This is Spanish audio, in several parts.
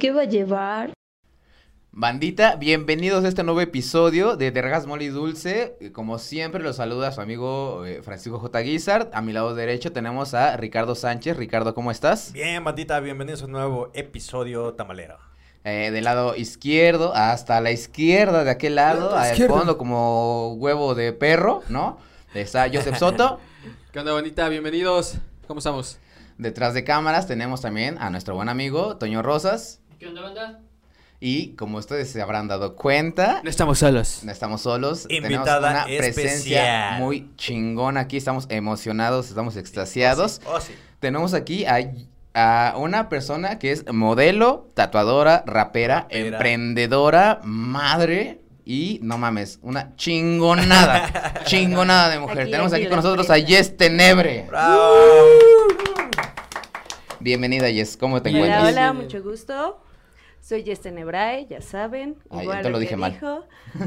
qué va a llevar? Bandita, bienvenidos a este nuevo episodio de Dergas Moli Dulce. Como siempre, los saluda su amigo eh, Francisco J. Guizard. A mi lado derecho tenemos a Ricardo Sánchez. Ricardo, ¿cómo estás? Bien, bandita, bienvenidos a un nuevo episodio tamalero. Eh, del lado izquierdo hasta la izquierda de aquel lado, al fondo como huevo de perro, ¿no? Está Joseph Soto. ¿Qué onda, bandita? Bienvenidos. ¿Cómo estamos? Detrás de cámaras tenemos también a nuestro buen amigo Toño Rosas. ¿Qué onda, banda? Y como ustedes se habrán dado cuenta, No estamos solos. no estamos solos. Invitada tenemos una presencia muy chingona aquí. Estamos emocionados, estamos extasiados. Oh, sí. Tenemos aquí a, a una persona que es modelo, tatuadora, rapera, Rapera. emprendedora, madre. Y no mames, una chingonada, chingonada de mujer. Aquí, Tenemos aquí aquí con nosotros a. Yes Tenebre. Bravo. Bienvenida, Yes. ¿Cómo te Hola, encuentras? hola, mucho gusto. Soy Jess Tenebrae, ya saben. Ay, igual entonces lo dije mal. dijo.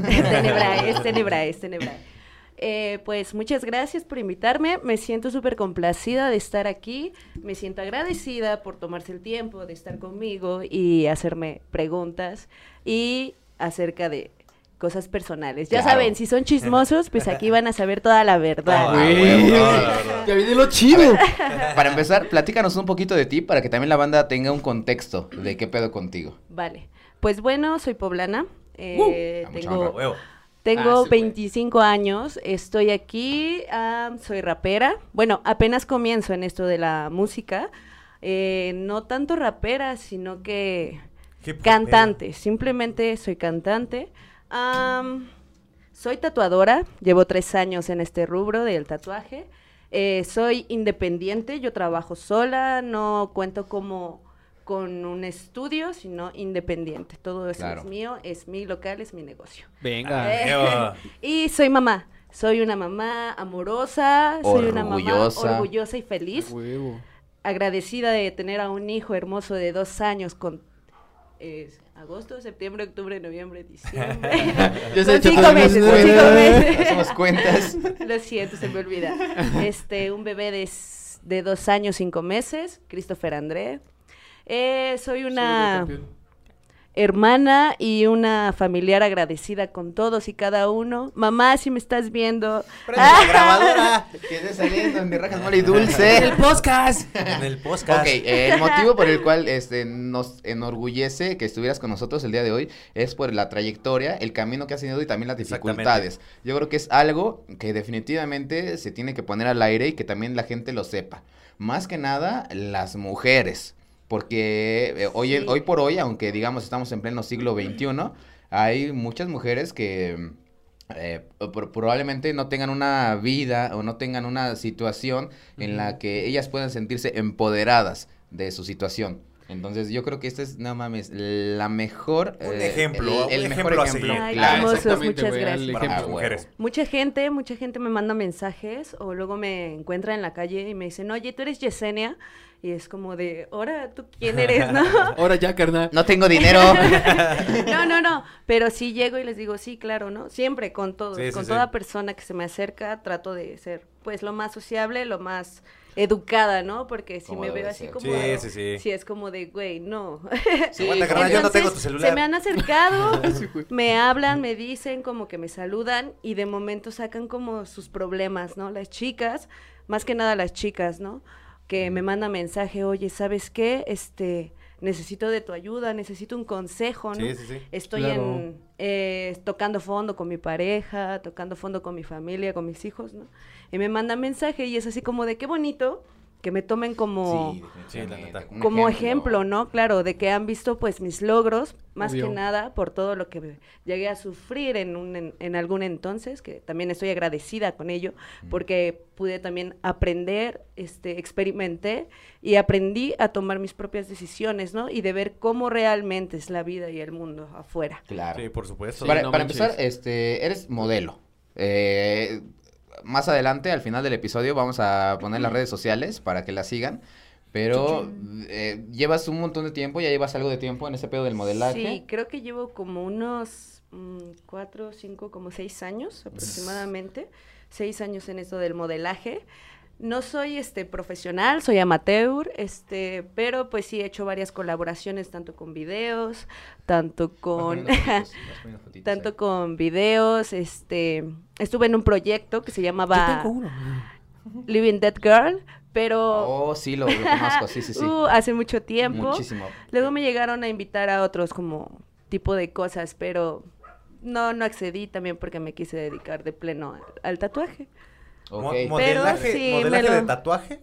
Tenebrae, es Tenebrae. Eh, pues muchas gracias por invitarme. Me siento súper complacida de estar aquí. Me siento agradecida por tomarse el tiempo de estar conmigo y hacerme preguntas y acerca de cosas personales. Ya Claro. saben, si son chismosos, pues aquí van a saber toda la verdad. Ah, no. Ya viene lo chido. Para empezar, platícanos un poquito de ti para que también la banda tenga un contexto de qué pedo contigo. Vale. Pues bueno, soy poblana. eh, a mucha tengo. Tengo Ah, sí, güey. 25 años, estoy aquí, ah, soy rapera. Bueno, apenas comienzo en esto de la música. eh, no tanto rapera, sino que cantante. Simplemente soy cantante. Soy tatuadora, llevo tres años en este rubro del tatuaje. Eh, soy independiente, yo trabajo sola, no cuento como con un estudio, sino independiente. Todo eso Claro. es mío, es mi local, es mi negocio. Venga. Eh, y soy mamá. Soy una mamá amorosa, soy una mamá Orgullosa. orgullosa y feliz, Huevo. agradecida de tener a un hijo hermoso de dos años con eh, agosto, septiembre, octubre, noviembre, diciembre. Echó cinco meses, cuentas. cinco meses. Hacemos cuentas. Lo siento, se me olvida. Este, un bebé de, de dos años, cinco meses, Christopher André. Eh, soy una. Hermana y una familiar agradecida con todos y cada uno. Mamá, si me estás viendo. Prende la grabadora. Que esté saliendo en mi rajas mole y dulce. podcast. En el podcast. Ok, eh, el motivo por el cual este, nos enorgullece que estuvieras con nosotros el día de hoy es por la trayectoria, el camino que has tenido y también las dificultades. Yo creo que es algo que definitivamente se tiene que poner al aire y que también la gente lo sepa. Más que nada, las mujeres. Porque eh, hoy, Sí. hoy por hoy, aunque digamos estamos en pleno siglo XXI, hay muchas mujeres que eh, pro- probablemente no tengan una vida o no tengan una situación en la que ellas puedan sentirse empoderadas de su situación. Entonces yo creo que esta es, no mames, la mejor... Un eh, ejemplo, el, un el mejor ejemplo ejemplo. Ay, claro. hermosos, muchas gracias. Para mujeres. Mucha gente, mucha gente me manda mensajes o luego me encuentra en la calle y me dicen, oye, tú eres Yesenia. Y es como de, ahora, ¿tú quién eres? ¿No? Ahora ya, carnal. No tengo dinero. no, no, no. Pero sí llego y les digo, sí, claro, ¿no? Siempre con todos, Sí, con sí. toda persona que se me acerca, trato de ser, pues, lo más sociable, lo más educada, ¿no? Porque si me veo así ser. como... Sí, sí, sí. Sí, es como de, güey, no. Sí, carnal, yo no tengo tu celular. Se me han acercado, me hablan, me dicen, como que me saludan y de momento sacan como sus problemas, ¿no? Las chicas, más que nada las chicas, ¿no? Que me mandan mensaje, oye, ¿sabes qué? Este, necesito de tu ayuda, necesito un consejo, ¿no? Sí, sí, sí. Estoy Claro. en, eh, tocando fondo con mi pareja, tocando fondo con mi familia, con mis hijos, ¿no? Y me mandan mensaje y es así como de qué bonito que me tomen como Sí, como ejemplo, ¿no? Claro, de que han visto pues mis logros, más Obvio. que nada por todo lo que llegué a sufrir en, un, en, en algún entonces, que también estoy agradecida con ello, porque pude también aprender, este, experimenté y aprendí a tomar mis propias decisiones, ¿no? Y de ver cómo realmente es la vida y el mundo afuera. Claro. Sí, por supuesto. para no para empezar, este, eres modelo. Eh, más adelante, al final del episodio, vamos a poner las redes sociales para que la sigan. Pero eh, llevas un montón de tiempo, ya llevas algo de tiempo en ese pedo del modelaje. Sí, creo que llevo como unos mm, cuatro, cinco, como seis años aproximadamente. Seis años en esto del modelaje. No soy este profesional, soy amateur, este, pero pues sí he hecho varias colaboraciones tanto con videos, tanto con fotitos, fotitos tanto ahí. con videos, este, estuve en un proyecto que se Yo llamaba tengo uno. Living Dead Girl, pero Oh, sí, lo, lo conozco, sí, sí, sí. uh, hace mucho tiempo. Muchísimo. Luego me llegaron a invitar a otros como tipo de cosas, pero no, no accedí también porque me quise dedicar de pleno al, al tatuaje. Mo- Ok. ¿Modelaje, sí, modelaje lo- de tatuaje?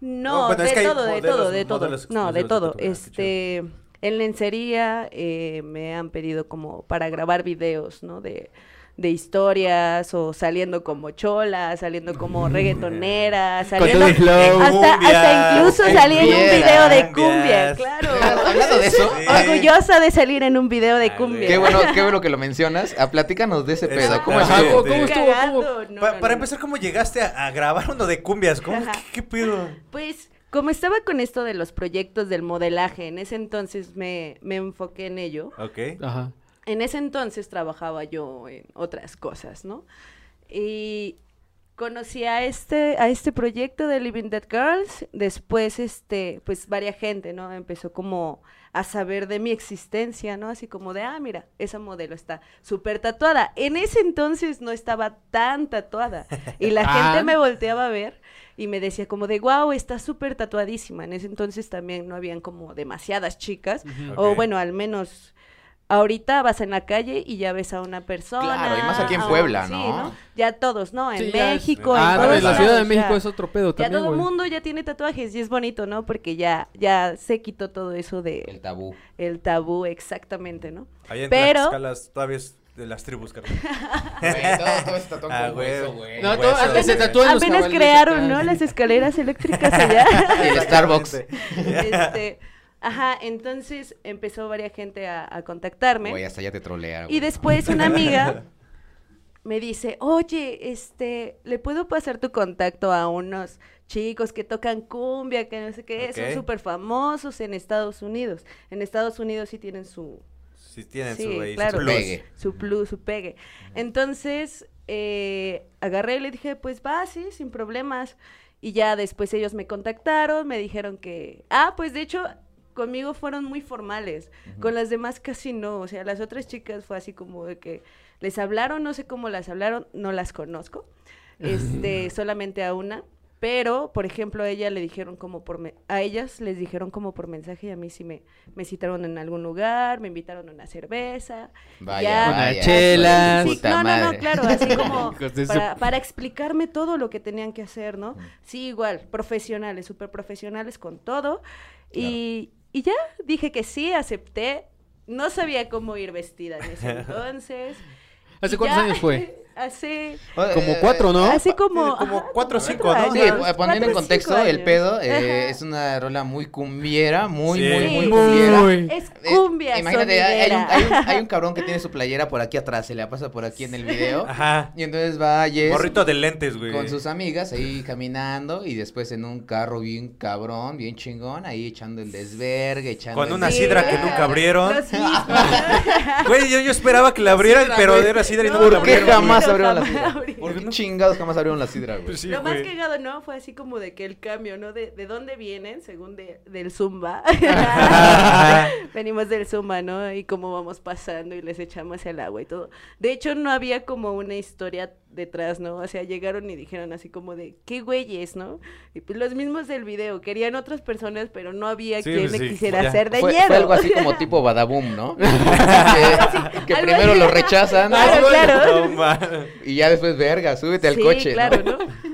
No, No, bueno, es de que hay todo, de modelos- todo, de todo. No, de exclusivos de todo. tatuaje, ah, qué Este, en lencería eh, me han pedido como para grabar videos, ¿no? De, de historias o saliendo como chola, saliendo como reggaetonera, saliendo flow. hasta, hasta incluso salí en un video de cumbia, cumbias. claro. Hablando de eso, Sí. Orgullosa de salir en un video de Ah, cumbia. Qué bueno, qué bueno que lo mencionas. Ah, platícanos de ese pedo. ¿Cómo Ajá, estuvo? ¿cómo- cómo estuvo? Cagado. ¿Cómo? No, Pa- no, para no. empezar, ¿cómo llegaste a, a grabar uno de cumbias? ¿Cómo? ¿Qué, qué pido? Pues como estaba con esto de los proyectos del modelaje, en ese entonces me, me enfoqué en ello. Ok. Ajá. En ese entonces trabajaba yo en otras cosas, ¿no? Y conocí a este, a este proyecto de Living Dead Girls. Después, este, pues, varia gente, ¿no? Empezó como a saber de mi existencia, ¿no? Así como de, ah, mira, esa modelo está súper tatuada. En ese entonces no estaba tan tatuada. Y la Ah. gente me volteaba a ver y me decía como de, wow, está súper tatuadísima. En ese entonces también no habían como demasiadas chicas. O bueno, al menos ahorita vas en la calle y ya ves a una persona. Claro, y más aquí en a un- Puebla, sí, ¿no? Ya todos, ¿no? En Sí, ya es- México, Ah, en no, todos en la Ciudad de México ya. es otro pedo Ya también, todo el mundo ya tiene tatuajes y es bonito, ¿no? Porque ya, ya se quitó todo eso El de tabú. el tabú, exactamente, ¿no? Allá en Pero- todavía es de las tribus, carnal. Todo, todo se tatúan Ah, con güey. hueso, güey. No, Hueso, todo, hasta se tatúan Apenas crearon, ¿no? Las escaleras eléctricas allá. Y el Starbucks. Este, ajá, entonces empezó varias gente a, a contactarme. Güey, hasta ya te trolea, Y después una amiga me dice, oye, este, ¿le puedo pasar tu contacto a unos chicos que tocan cumbia, que no sé qué, son súper famosos en Estados Unidos? En Estados Unidos sí tienen su, Sí, tienen Sí, su, ahí, su claro. plus. Pegue. su plus, su pegue. Entonces, eh, agarré y le dije, pues va, sí, sin problemas. Y ya después ellos me contactaron, me dijeron que, ah, pues de hecho, conmigo fueron muy formales, con las demás casi no, o sea, las otras chicas fue así como de que les hablaron, no sé cómo las hablaron, no las conozco, este, solamente a una. Pero, por ejemplo, a ella le dijeron como por me- a ellas les dijeron como por mensaje y a mí sí me, me citaron en algún lugar, me invitaron a una cerveza. Vaya, ya, vaya. chelas. Sí, no, no, no, claro, así como para, para explicarme todo lo que tenían que hacer, ¿no? Sí, igual, profesionales, súper profesionales con todo. Y, y ya dije que sí, acepté. No sabía cómo ir vestida en ese entonces. ¿Hace cuántos ya, años fue? Hace, Como Eh, cuatro, ¿no? hace como... como ajá, cuatro o como cinco, ¿no? Sí, eh, poniendo cuatro en contexto, el pedo eh, es una rola muy cumbiera, muy, Sí. muy, muy cumbiera. Muy. Es Eh, cumbia imagínate, hay, hay un, hay un- hay un cabrón que tiene su playera por aquí atrás, se la pasa por aquí en el video. Ajá. Y entonces va Jess Morrito de lentes, güey. con sus amigas ahí caminando y después en un carro bien cabrón, bien chingón, ahí echando el desvergue, echando Con el una Sí, sidra que nunca abrieron. Güey, yo, yo esperaba que la abrieran, Sidra, pero era sidra y No, nunca la ¿Por qué abrieron. jamás güey. abrieron la Jamás sidra? abrieron. ¿Por qué chingados jamás abrieron la sidra, güey? Pues sí, lo más güey. cagado, ¿no? Fue así como de que el cambio, ¿no? De, de dónde vienen, según de, del Zumba. Venimos del Zumba, ¿no? Y cómo vamos pasando y les echamos el agua y todo. De hecho, no había como una historia detrás, ¿no? O sea, llegaron y dijeron así como de, ¿qué güeyes, no? Y pues los mismos del video, querían otras personas, pero no había Sí, quien pues le sí, quisiera ya. hacer de Fue, hielo. fue algo así como tipo Badaboom, ¿no? que primero así. lo rechazan Claro, claro. Y ya después, verga, súbete al Sí, coche. claro, ¿no? ¿no?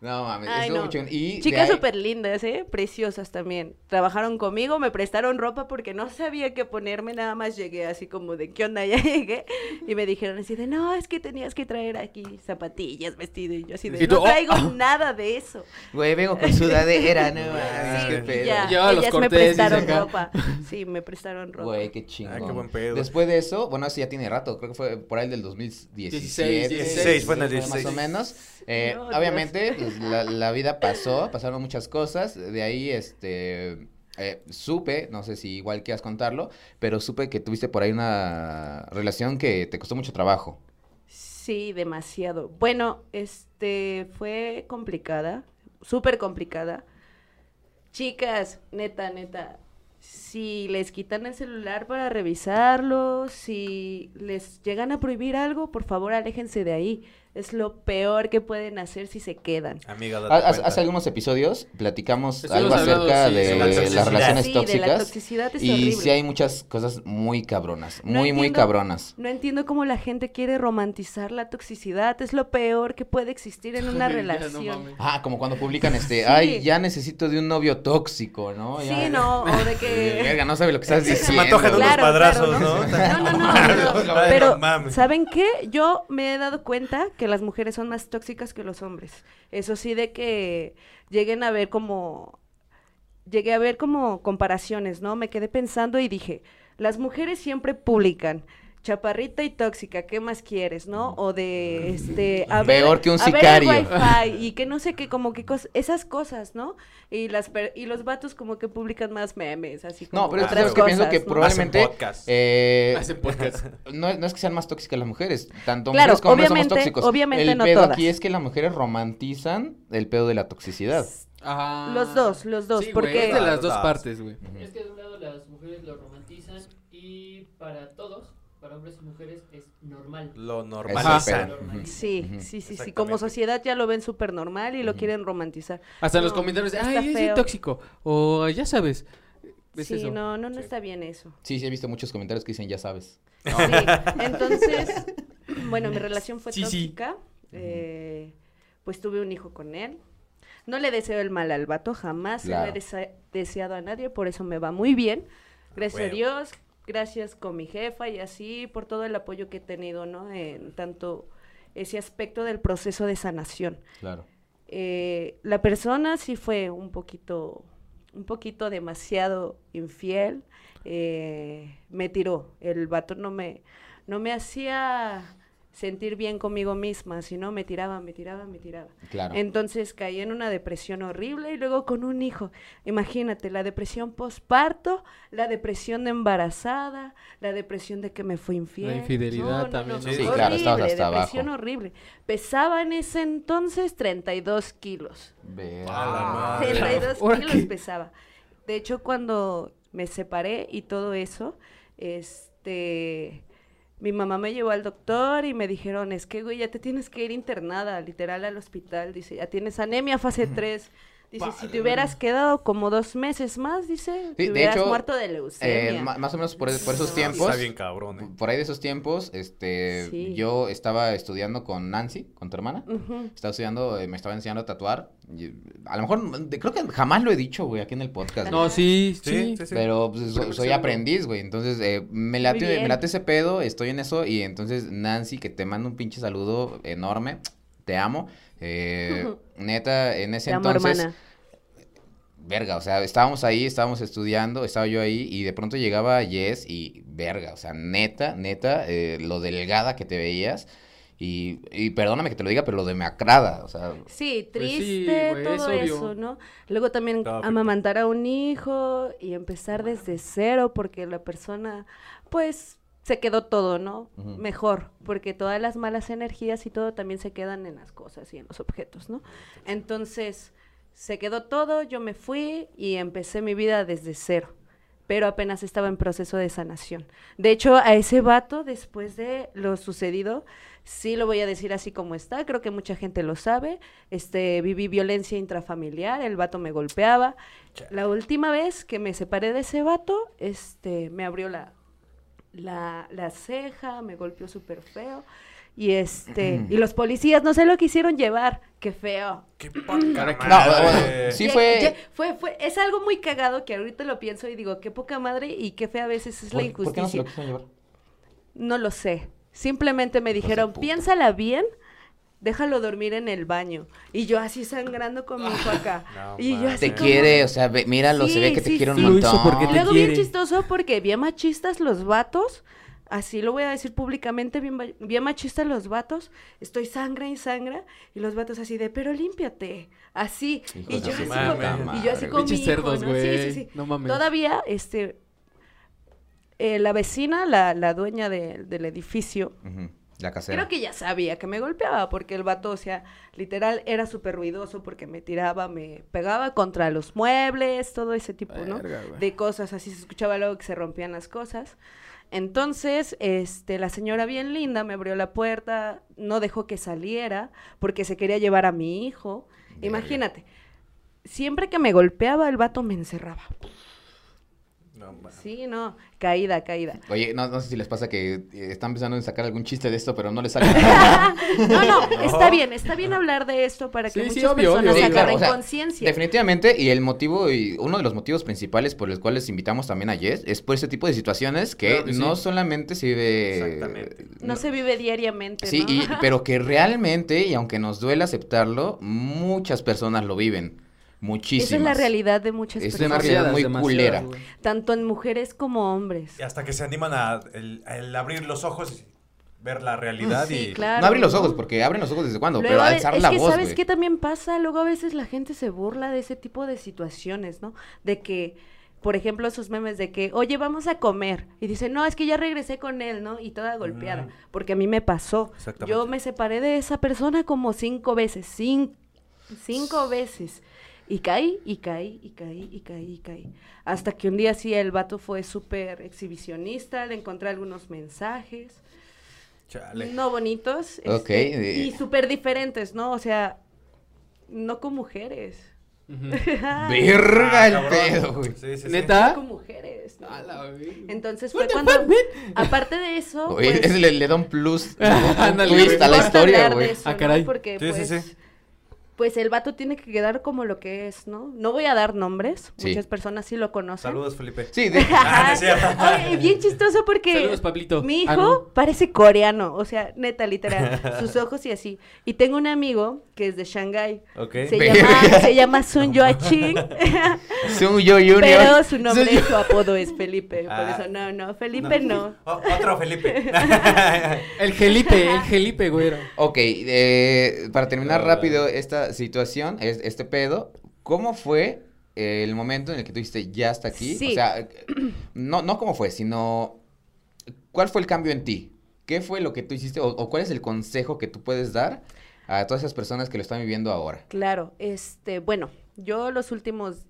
No mames, Ay, estuvo no. chingón. Y Chicas ahí- súper lindas, ¿eh? Preciosas también. Trabajaron conmigo, me prestaron ropa porque no sabía qué ponerme, nada más llegué así como de, ¿qué onda? Ya llegué. Y me dijeron así de, no, es que tenías que traer aquí zapatillas, vestido. Y yo así de, Y tú, no oh, traigo nada de eso. Güey, vengo con sudadera, no mames, Sí, qué pedo. ya, los ellas me prestaron ropa. Sí, me prestaron ropa. Güey, qué chingón. Ah, qué buen pedo. Después de eso, bueno, eso ya tiene rato, creo que fue por ahí del 2017. 16, 16, fue en el Más 16. o menos. Eh, No, obviamente, pues, la, la vida pasó, pasaron muchas cosas. De ahí, este, eh, supe, no sé si igual quieras contarlo, pero supe que tuviste por ahí una relación que te costó mucho trabajo. Sí, demasiado. Bueno, este fue complicada, súper complicada. Chicas, neta, neta, si les quitan el celular para revisarlo, si les llegan a prohibir algo, por favor aléjense de ahí. Es lo peor que pueden hacer si se quedan. Amiga, date Hace, algunos episodios platicamos algo acerca sí, de la las relaciones Sí, de la tóxicas. toxicidad es y horrible. sí hay muchas cosas muy cabronas, No muy, muy cabronas. No entiendo cómo la gente quiere romantizar la toxicidad. Es lo peor que puede existir en una no relación. Ah, como cuando publican este, Sí. ay, ya necesito de un novio tóxico, ¿no? Ya- sí, no, o de que... Verga, no sabe lo que estás Se diciendo. me antojan unos Claro, padrazos, claro, ¿no? No, no, no, Pero. ¿saben qué? Yo me he dado cuenta que las mujeres son más tóxicas que los hombres. Eso sí, de que lleguen a ver como... Llegué a ver como comparaciones, ¿no? Me quedé pensando y dije, las mujeres siempre publican. Chaparrita y tóxica, ¿qué más quieres, no? O de, este, a ver, Peor que un a ver el sicario. wifi y que no sé qué, como que cosas, esas cosas, ¿no? Y las per- y los vatos como que publican más memes, así como No, pero es que, otras ¿sabes qué? pienso que ¿no? probablemente Hacen podcast. eh, Hacen podcast. no, no es que sean más tóxicas las mujeres, tanto Claro, mujeres como hombres somos obviamente- tóxicos. obviamente el no pedo todas. aquí es que las mujeres romantizan el pedo de la toxicidad. Ajá. Los dos, los dos, Sí, porque- es de las Los dos dos. partes, güey. Es que de un lado las mujeres lo romantizan y para todos, para hombres y mujeres, es normal. Lo normalizan. Sí, sí, sí, sí. Como sociedad ya lo ven súper normal y lo quieren romantizar. Hasta en los comentarios, ay, es bien tóxico. O ya sabes. ¿Ves Sí, eso? no, no, no Sí. está bien eso. Sí, sí, he visto muchos comentarios que dicen, ya sabes. Sí, entonces, bueno, mi relación fue Sí, sí. tóxica. eh, pues tuve un hijo con él. No le deseo el mal al vato, jamás Claro. he dese- deseado a nadie, por eso me va muy bien. Gracias a. Dios, gracias con mi jefa y así por todo el apoyo que he tenido, ¿no? En tanto ese aspecto del proceso de sanación. Claro. Eh, la persona sí fue un poquito, un poquito demasiado infiel. eh, me tiró. El vato no me, no me hacía sentir bien conmigo misma, sino me tiraba, me tiraba, me tiraba. Claro. Entonces caí en una depresión horrible y luego con un hijo. Imagínate, la depresión postparto, la depresión de embarazada, la depresión de que me fue infiel. infidelidad también, ¿no? Sí, claro, estabas hasta depresión abajo. horrible. Pesaba en ese entonces 32 kilos. Verga. A la madre. 32 ¿Ahora kilos qué? pesaba. De hecho, cuando me separé y todo eso, este, mi mamá me llevó al doctor y me dijeron, es que, güey, ya te tienes que ir internada, literal, al hospital. Dice, ya tienes anemia fase 3. Dice, si te hubieras quedado como dos meses más, dice, Sí, te de hubieras hecho, muerto de Eh, leucemia. ma- más o menos por, por esos tiempos. Está bien cabrón, eh. Por ahí de esos tiempos, este, Sí. yo estaba estudiando con Nancy, con tu hermana. Estaba estudiando, eh, me estaba enseñando a tatuar. y, a lo mejor, de- creo que jamás lo he dicho, güey, aquí en el podcast. No, sí, sí. Sí, sí, sí. Pero pues, so- soy aprendiz, güey. Entonces, eh, me, late, me late ese pedo, estoy en eso. Y entonces, Nancy, que te mando un pinche saludo enorme. Te amo. Eh, neta, en ese Te amo, entonces. hermana. Verga, o sea, estábamos ahí, estábamos estudiando, estaba yo ahí y de pronto llegaba Jess y verga, o sea, neta, neta, eh, lo delgada que te veías y, y perdóname que te lo diga, pero lo demacrada, o sea, Sí, Pues sí, triste, es todo eso, ¿no? Luego también amamantar a un hijo y empezar desde cero porque la persona, pues, se quedó todo, ¿no? Mejor, porque todas las malas energías y todo también se quedan en las cosas y en los objetos, ¿no? Entonces, se quedó todo, yo me fui y empecé mi vida desde cero. Pero apenas estaba en proceso de sanación. De hecho, a ese vato, después de lo sucedido, sí lo voy a decir así como está, creo que mucha gente lo sabe. Este, viví violencia intrafamiliar, el vato me golpeaba. La última vez que me separé de ese vato, este, me abrió la, la, la ceja, me golpeó súper feo. Y este, y los policías no se lo quisieron llevar, qué feo. Qué poca No, madre. sí fue- fue, fue, es algo muy cagado que ahorita lo pienso y digo, qué poca madre y qué fea a veces es la ¿por, por qué no se injusticia. lo quiso llevar? No lo sé. Simplemente me dijeron, piénsala bien, déjalo dormir en el baño. Y yo así sangrando con mi hijo acá. No y yo así Te como- quiere, o sea, ve- míralo, se ve Sí, que te sí, quiere un sí. Lo hizo montón. porque Y te luego bien chistoso porque bien machistas los vatos, así lo voy a decir públicamente, bien, bien machistas los vatos, estoy sangra y sangra, y los vatos así de, pero límpiate, así. Hijo Y yo, así y yo así con mi hijo, cerdos, ¿no? Sí, güey. sí, sí. No mames. Todavía, este, eh, la vecina, la, la dueña de- del edificio. La casera. Creo que ya sabía que me golpeaba porque el vato, o sea, literal era súper ruidoso porque me tiraba, me pegaba contra los muebles, todo ese tipo, ¿no? De cosas, así se escuchaba luego que se rompían las cosas. Entonces, este, la señora bien linda me abrió la puerta, no dejó que saliera porque se quería llevar a mi hijo. Verga. Imagínate, siempre que me golpeaba el vato me encerraba. No, bueno. Sí, no, caída, caída. Oye, no, no sé si les pasa que eh, están pensando en sacar algún chiste de esto, pero no les sale. No, no, está bien, está bien hablar de esto para que Sí, sí, muchas obvio, personas obvio, Sí, claro, agarren o sea, conciencia. Definitivamente, y el motivo, y uno de los motivos principales por los cuales invitamos también a Jess, es por ese tipo de situaciones que, Claro que sí. no solamente se vive... Exactamente. No se vive diariamente, Sí, ¿no? y- pero que realmente, y aunque nos duele aceptarlo, muchas personas lo viven. Muchísimas. Esa es la realidad de muchas Es una personas, realidad muy culera. güey. tanto en mujeres como hombres. Y hasta que se animan a el, el abrir los ojos y ver la realidad Sí, y... claro. No abrir los ojos, porque abren los ojos desde cuándo, Luego pero alzar es la que voz, sabes güey. qué también pasa, luego a veces la gente se burla de ese tipo de situaciones, ¿no? De que, por ejemplo, esos memes de que, oye, vamos a comer. Y dice, no, es que ya regresé con él, ¿no? Y toda golpeada. Mm. Porque a mí me pasó. Exactamente. Yo me separé de esa persona como cinco veces, cin- cinco veces. Y caí, y caí, y caí, y caí, y caí. Hasta que un día sí el vato fue súper exhibicionista, le encontré algunos mensajes Chale. no bonitos Ok, este, eh. y súper diferentes, ¿no? O sea, no con mujeres. Ujú. Verga Ah, el cabrón. pedo, güey. Sí, sí, sí. No ¿Neta? con mujeres. ¿no? A la. Entonces fue cuando, fuck, aparte de eso, Oye, pues, ese le, le da un plus, un Ándale, twist a la historia, güey. Ah, ¿no? caray. Porque, Sí, sí, pues, sí. Pues el vato tiene que quedar como lo que es, ¿no? No voy a dar nombres, Sí. muchas personas sí lo conocen. Saludos, Felipe. Sí, de- Ah. Oye, bien chistoso porque Saludos, Pablito. mi hijo Ah, no. parece coreano, o sea, neta, literal, sus ojos y así. Y tengo un amigo que es de Shanghái, Ok. se llama, se llama Sun Yoaching, Sung Yo Junior. pero su nombre Sun y su apodo es Felipe, por Ah. eso no, no, Felipe no. O- otro Felipe. El Gelipe, el Gelipe, güero. Ok, eh, para terminar rápido esta situación, es- este pedo, ¿cómo fue eh, el momento en el que tú dijiste ya hasta aquí? Sí. O sea, no, no cómo fue, sino ¿cuál fue el cambio en ti? ¿Qué fue lo que tú hiciste o, o cuál es el consejo que tú puedes dar a todas esas personas que lo están viviendo ahora? Claro, este, bueno, yo los últimos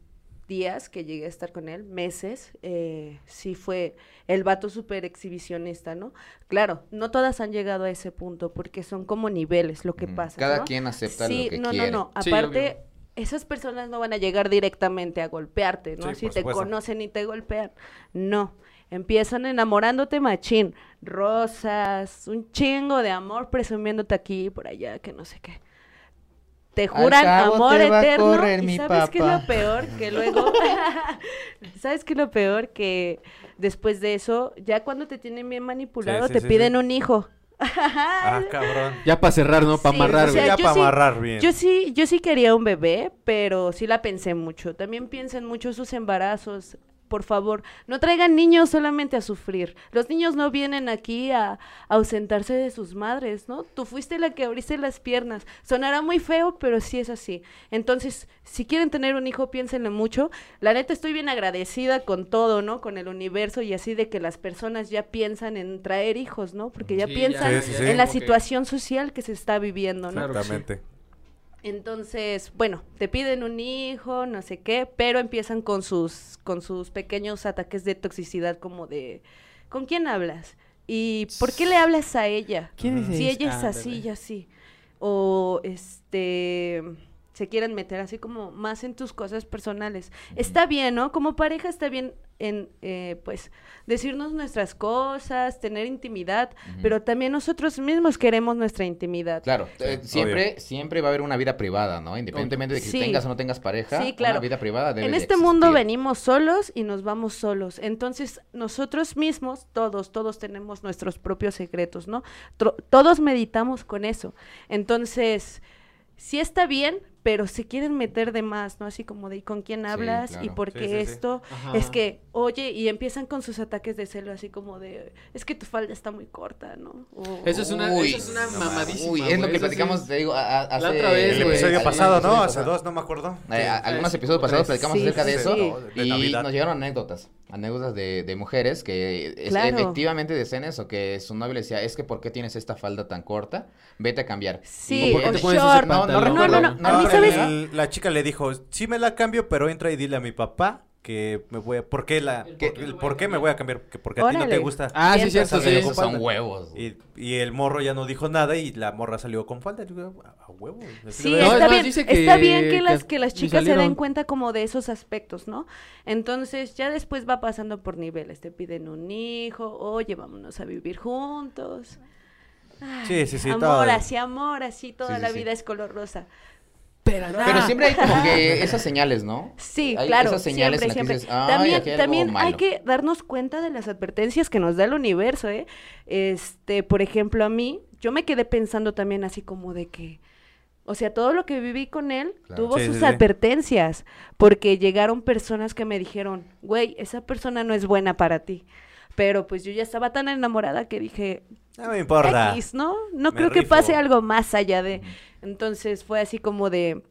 días que llegué a estar con él, meses, eh, sí fue el vato súper exhibicionista, ¿no? Claro, no todas han llegado a ese punto porque son como niveles lo que Ujú. pasa. Cada ¿no? quien acepta sí, lo que no, quiere. No, no, Sí, aparte, esas personas no van a llegar directamente a golpearte, ¿no? Sí, si por te supuesto. conocen y te golpean. No, empiezan enamorándote machín, rosas, un chingo de amor presumiéndote aquí y por allá, que no sé qué. Te juran cabo amor te va a eterno y sabes qué es lo peor que luego sabes qué es lo peor que después de eso ya cuando te tienen bien manipulado sí, te sí, piden sí. un hijo Ah, cabrón. Ya para cerrar, ¿no? Para Sí, amarrar, o sea, ya para sí- amarrar bien. Yo sí, yo sí quería un bebé, pero sí la pensé mucho. También piensen mucho sus embarazos. Por favor, no traigan niños solamente a sufrir. Los niños no vienen aquí a, a ausentarse de sus madres, ¿no? Tú fuiste la que abriste las piernas. Sonará muy feo, pero sí es así. Entonces, si quieren tener un hijo, piénsenlo mucho. La neta, estoy bien agradecida con todo, ¿no? Con el universo y así de que las personas ya piensan en traer hijos, ¿no? Porque ya Sí, piensan Sí, sí, sí. en la situación social que se está viviendo, ¿no? Exactamente. Entonces, bueno, te piden un hijo, no sé qué, pero empiezan con sus, con sus pequeños ataques de toxicidad como de, ¿con quién hablas? ¿Y por qué le hablas a ella? ¿Quién es Si ella es Ah, así y así. O, este, se quieren meter así como más en tus cosas personales. Está bien, ¿no? Como pareja está bien en, eh, pues, decirnos nuestras cosas, tener intimidad, pero también nosotros mismos queremos nuestra intimidad. Claro, eh, obvio. siempre, siempre va a haber una vida privada, ¿no? Independientemente de que Sí. tengas o no tengas pareja, Sí, claro. una vida privada debe En de este mundo venimos solos y nos vamos solos. Entonces, nosotros mismos, todos, todos tenemos nuestros propios secretos, ¿no? Tro- todos meditamos con eso. Entonces, sí está bien, pero se quieren meter de más, ¿no? Así como de ¿y con quién hablas y claro. por qué sí, sí. esto. Es que, oye, y empiezan con sus ataques de celo, así como de, es que tu falda está muy corta, ¿no? O- Eso es una, Uy, eso es una no mamadísima. Uy, es lo que platicamos, te digo, a- a- hace... otra vez, El güey. episodio pasado, ¿no? Hace dos, no me acuerdo. Eh, algunos episodios pasados platicamos Sí, acerca de eso sí. De y Navidad. nos llegaron anécdotas. Anécdotas de, de mujeres que es- Claro. efectivamente decían eso, que su novio le decía, es que ¿por qué tienes esta falda tan corta? Vete a cambiar. Sí, Y ¿Por qué o te pones ese short. No, no no, no, no a mí, recuerdo. ¿sabes? El- la chica le dijo, sí me la cambio, pero entra y dile a mi papá que me voy a... ¿Por qué, la, El por, por qué el me por voy a qué me cambiar. voy a cambiar? Que porque a ti no te gusta. Ah, sí, cierto, sí. esos son huevos. Y, y el morro ya no dijo nada y la morra salió con falda. Y digo, a, a huevo. Sí, No, está, bien, dice que- está bien que que las, as- que las chicas se den cuenta como de esos aspectos, ¿no? Entonces ya después va pasando por niveles, te piden un hijo, oye, vámonos a vivir juntos. Ay, Sí, sí, sí, Amor, todo. así, amor, así, toda Sí, sí, la sí. vida es color rosa. Pero, Pero siempre hay como que esas señales, ¿no? Sí, Hay claro, esas señales siempre, en las que siempre. dices, "Ay, también aquí hay algo también hay malo". que darnos cuenta de las advertencias que nos da el universo, ¿eh? Este, por ejemplo, a mí, yo me quedé pensando también así como de que, o sea, todo lo que viví con él Claro. tuvo Sí, sus sí, sí. advertencias, porque llegaron personas que me dijeron, güey, esa persona no es buena para ti. Pero pues yo ya estaba tan enamorada que dije, No me importa. X, ¿no? No Me creo que pase algo más allá de. Entonces fue así como de.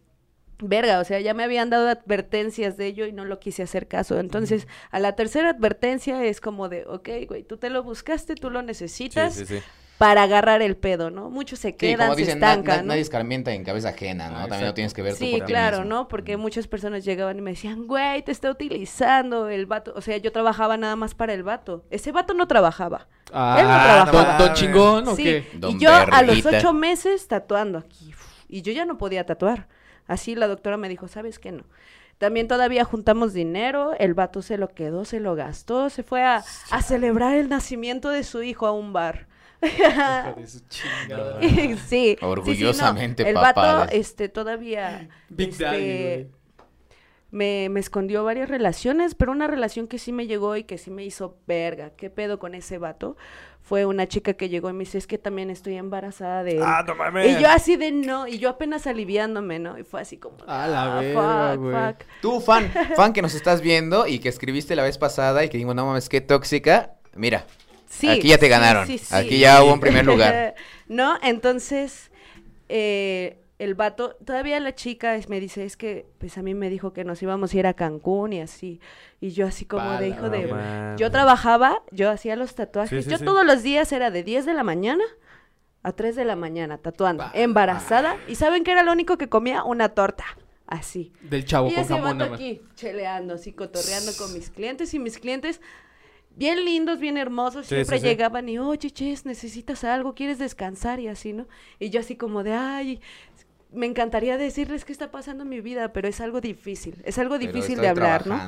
Verga, o sea, ya me habían dado advertencias de ello y no lo quise hacer caso. Entonces, a la tercera advertencia es como de, ok, güey, tú te lo buscaste, tú lo Sí, necesitas sí, sí. Para agarrar el pedo, ¿no? Muchos se Sí, quedan, como se dicen, estancan, na- ¿no? nadie escarmienta en cabeza ajena, ¿no? Ah, También lo tienes que ver tú Sí, por ti claro, mismo. ¿no? Porque muchas personas llegaban y me decían, güey, te está utilizando el vato. O sea, yo trabajaba nada más para el vato. Ese vato no trabajaba. Él no Ah, trabajaba. ¿don, don chingón o Sí, qué? Don y yo a los ocho meses tatuando aquí. Y yo ya no podía tatuar. Así la doctora me dijo, ¿sabes qué no? También todavía juntamos dinero, el vato se lo quedó, se lo gastó, se fue a, a celebrar el nacimiento de su hijo a un bar. De su chingada. sí, sí, sí, no, Orgullosamente El papá vato, de- este, todavía, Big este, Daddy, me, me escondió varias relaciones, pero una relación que sí me llegó y que sí me hizo verga. ¿Qué pedo con ese vato? Fue una chica que llegó y me dice, es que también estoy embarazada de él. Ah, no mames. y yo así de no, y yo apenas aliviándome, ¿no? Y fue así como, A la "Ah, verga, fuck, güey". fuck". Tú, fan, fan que nos estás viendo y que escribiste la vez pasada y que digo, no mames, qué tóxica. Mira, Sí, Aquí ya te ganaron. sí, sí. Aquí ya hubo un primer lugar. no, entonces, eh, el vato, todavía la chica es- me dice, es que, pues a mí me dijo que nos íbamos a ir a Cancún y así. Y yo así como de hijo de... Yo trabajaba, yo hacía los tatuajes. Sí, sí, yo sí. todos los días era de 10 de la mañana a 3 de la mañana tatuando, embarazada. ¿Y saben qué era lo único que comía? Una torta. Así. Del chavo y con ese jamón vato aquí, cheleando, así, cotorreando con mis clientes. Y mis clientes, bien lindos, bien hermosos, Sí, siempre sí, sí. llegaban y, oye, Ches, necesitas algo, quieres descansar y así, ¿no? Y yo así como de, ay, me encantaría decirles qué está pasando en mi vida, pero es algo difícil, es algo difícil de hablar, ¿no?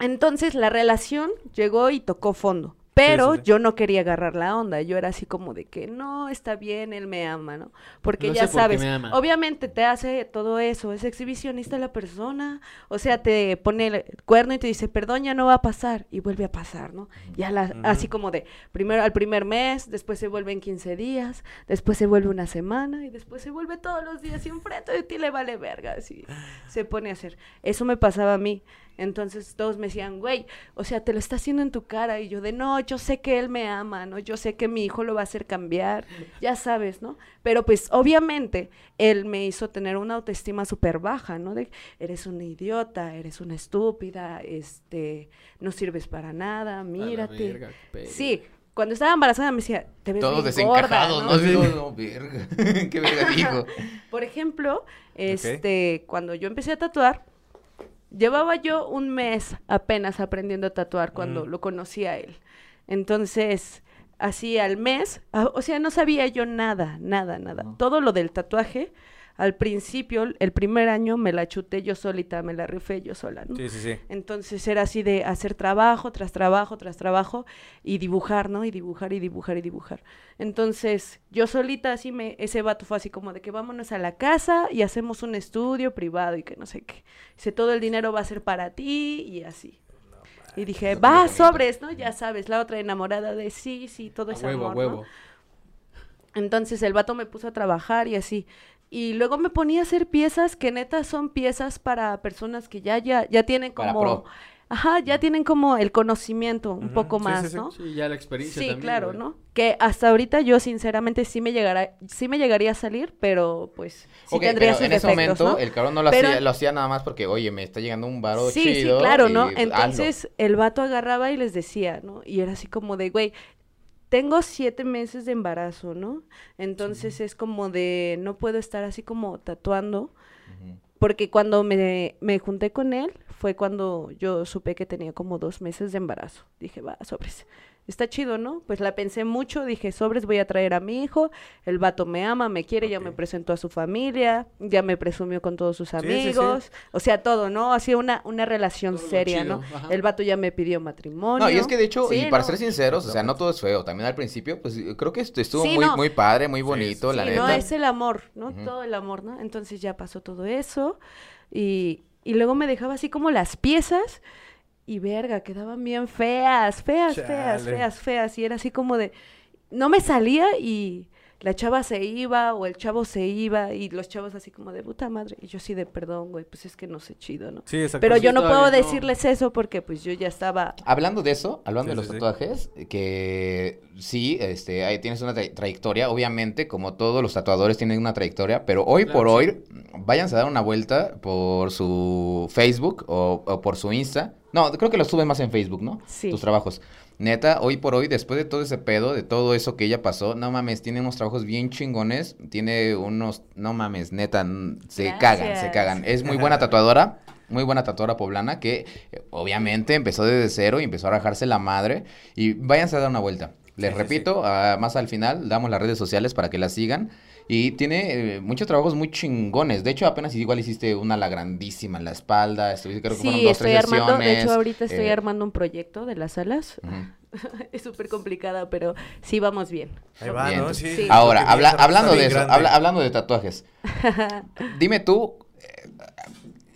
Entonces la relación llegó y tocó fondo. Pero sí, sí. yo no quería agarrar la onda, yo era así como de que no, está bien, él me ama, ¿no? Porque ya sabes, obviamente te hace todo eso, es exhibicionista la persona, o sea, te pone el cuerno y te dice, perdón, ya no va a pasar, y vuelve a pasar, ¿no? Ya la, así como de, primero al primer mes, después se vuelve en 15 días, después se vuelve una semana, y después se vuelve todos los días, y enfrente de ti le vale verga, así se pone a hacer. Eso me pasaba a mí. Entonces todos me decían, güey, o sea, te lo está haciendo en tu cara. Y yo de, no, yo sé que él me ama, ¿no? Yo sé que mi hijo lo va a hacer cambiar, ya sabes, ¿no? Pero pues obviamente él me hizo tener una autoestima súper baja, ¿no? De, eres una idiota, eres una estúpida, este, no sirves para nada, mírate. verga. Sí, cuando estaba embarazada me decía, te ves Todos desencajados, ¿no? ¿no? Digo, no, verga. Qué verga dijo. Por ejemplo, este, cuando yo empecé a tatuar, llevaba yo un mes apenas aprendiendo a tatuar cuando Mm. lo conocí a él. Entonces, así al mes, ah, o sea, no sabía yo nada, nada, nada. Todo lo del tatuaje, al principio, el primer año me la chuté yo solita, me la rifé yo sola, ¿no? Sí, sí, sí. Entonces era así de hacer trabajo tras trabajo tras trabajo y dibujar, ¿no? Y dibujar y dibujar y dibujar. Entonces yo solita así me, ese vato fue así como de que vámonos a la casa y hacemos un estudio privado y que no sé qué. Dice, todo el dinero va a ser para ti y así. Y dije, va, sobres, ¿no? Ya sabes, la otra enamorada de sí, sí, todo A es huevo, a amor, ¿no? huevo. Entonces el vato me puso a trabajar y así. Y luego me ponía a hacer piezas que neta son piezas para personas que ya, ya, ya tienen como... ajá, ya tienen como el conocimiento un poco más, sí, sí. ¿no? Sí, ya la experiencia Sí, también, claro. ¿no? Que hasta ahorita yo sinceramente sí me llegará, sí me llegaría a salir, pero pues sí Ok, tendría pero sus en ese defectos, momento ¿no? el cabrón no lo, Pero- hacía, lo hacía nada más porque, oye, me está llegando un varo Sí, chido. sí, claro, y ¿no? hazlo. Entonces el vato agarraba y les decía, ¿no? Y era así como de, güey, tengo siete meses de embarazo, ¿no? Entonces es como de, no puedo estar así como tatuando, porque cuando me, me junté con él fue cuando yo supe que tenía como dos meses de embarazo. Dije, va, sobres. Está chido, ¿no? Pues la pensé mucho, dije, sobres, voy a traer a mi hijo, el vato me ama, me quiere, ya me presentó a su familia, ya me presumió con todos sus sí, sí. amigos, o sea, todo, ¿no? Así una, una relación Todo seria, ¿no? ajá. El vato ya me pidió matrimonio. No, y es que de hecho, y para no. ser sinceros, o sea, no todo es feo. También al principio, pues creo que estu- estuvo Sí, muy, no. muy padre, muy bonito, sí, la Sí, neta. no, es el amor, ¿no? Todo el amor, ¿no? Entonces ya pasó todo eso y, y luego me dejaba así como las piezas y verga, quedaban bien feas, feas, feas, feas, feas y era así como de, no me salía y la chava se iba o el chavo se iba y los chavos así como de puta madre y yo sí de perdón, güey, pues es que no sé chido, ¿no? Sí, exacto. Pero yo no puedo no. decirles eso porque pues yo ya estaba Hablando de eso, hablando Sí, de los sí, sí. tatuajes, que sí, este, ahí tienes una tra- trayectoria, obviamente, como todos los tatuadores tienen una trayectoria, pero hoy Claro, por sí. hoy, váyanse a dar una vuelta por su Facebook o, o por su Insta. No, creo que lo suben más en Facebook, ¿no? Sí. Tus trabajos. Neta, hoy por hoy, después de todo ese pedo, de todo eso que ella pasó, no mames, tiene unos trabajos bien chingones, tiene unos, no mames, neta, se cagan, se cagan. Es muy buena tatuadora, muy buena tatuadora poblana que eh, obviamente empezó desde cero y empezó a rajarse la madre. Y váyanse a dar una vuelta. Les Sí, sí, repito, ah, más al final damos las redes sociales para que la sigan. Y tiene eh, muchos trabajos muy chingones. De hecho, apenas igual hiciste una la grandísima en la espalda. Estuviste, creo que fueron Sí, dos, estoy tres armando, de hecho sesiones, ahorita estoy eh, armando un proyecto de las alas. es súper complicada, pero sí vamos bien. Ahí va, Bien, ¿no? Sí. Sí. Ahora, habla- hablando de eso, habla- hablando de tatuajes. Dime tú, eh,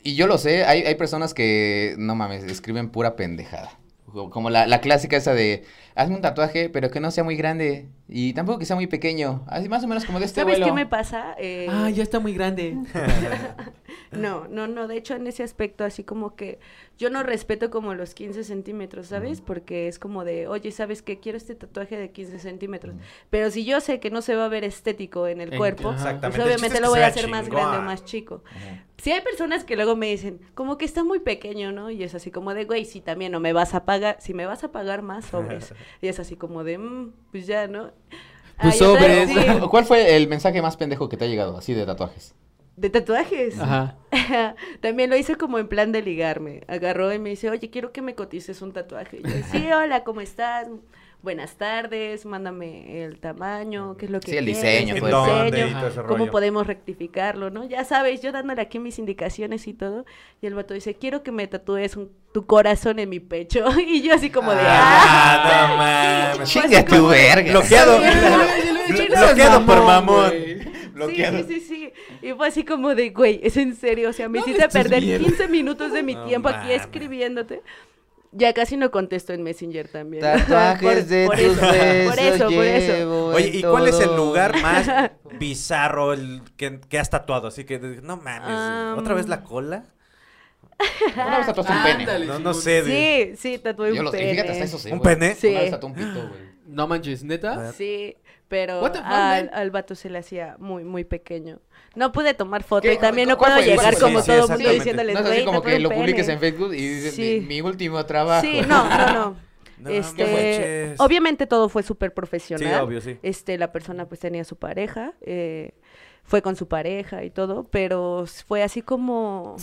y yo lo sé, hay, hay personas que, no mames, escriben pura pendejada. Co- Como la, la clásica esa de, hazme un tatuaje, pero que no sea muy grande y tampoco que sea muy pequeño. Así más o menos como de este ¿Sabes vuelo. qué me pasa? Eh, Ah, ya está muy grande. No, no, no, de hecho en ese aspecto así como que yo no respeto como los 15 centímetros, ¿sabes? Porque es como de, oye, ¿sabes qué? Quiero este tatuaje de 15 centímetros. Pero si yo sé que no se va a ver estético en el En- cuerpo, pues obviamente lo voy a hacer más grande o más chico. Ujú. Sí hay personas que luego me dicen, como que está muy pequeño, ¿no? Y es así como de, güey, si también no me vas a pagar, si me vas a pagar más sobres. y es así como de, "Mm, pues ya, ¿no? Pues sobres. sí, ¿Cuál fue el mensaje más pendejo que te ha llegado así de tatuajes? de tatuajes. Ajá. También lo hice como en plan de ligarme. Agarró y me dice, oye, quiero que me cotices un tatuaje. Y yo, sí, hola, ¿cómo estás? Buenas tardes, mándame el tamaño, qué es lo que Sí, el quieres, diseño, el pues. ¿Dónde? diseño, Y todo ese cómo rollo. podemos rectificarlo, ¿no? Ya sabes, yo dándole aquí mis indicaciones y todo. Y el vato dice, quiero que me tatúes un- tu corazón en mi pecho. Y yo así como de, Ah, ¡ah! no Chinga tu verga. Bloqueado. Bloqueado por mamón. Bloqueado. Sí, sí, sí, sí. Y fue así como de, güey, es en serio. O sea, me No hiciste perder mierda. 15 minutos de mi No tiempo aquí escribiéndote. Ya casi no contesto en Messenger también. Tatuajes Por- de por tus eso, besos Por eso, por eso. Oye, ¿y cuál es el lugar más bizarro el que, que has tatuado? Así que, no mames, Am. ¿otra vez la cola? Una vez tatuaste un pene. Ándale, No, no sé. de- Sí, sí, tatué Yo un los, y pene. fíjate, hasta eso sí, ¿Un pene? Sí. Una vez tatué un pito, güey. No manches, ¿neta? Sí, pero fuck, al, al vato se le hacía muy, muy pequeño. No pude tomar foto ¿Qué? y también no ¿Cuál puedo llegar como sí, todo el mundo diciéndoles, No es así como que lo publiques pene". en Facebook y dices, Sí. mi, mi último trabajo. Sí, no, no, no. No este, obviamente todo fue súper profesional. Sí, obvio, sí. Este, la persona pues tenía su pareja, eh, fue con su pareja y todo, pero fue así como,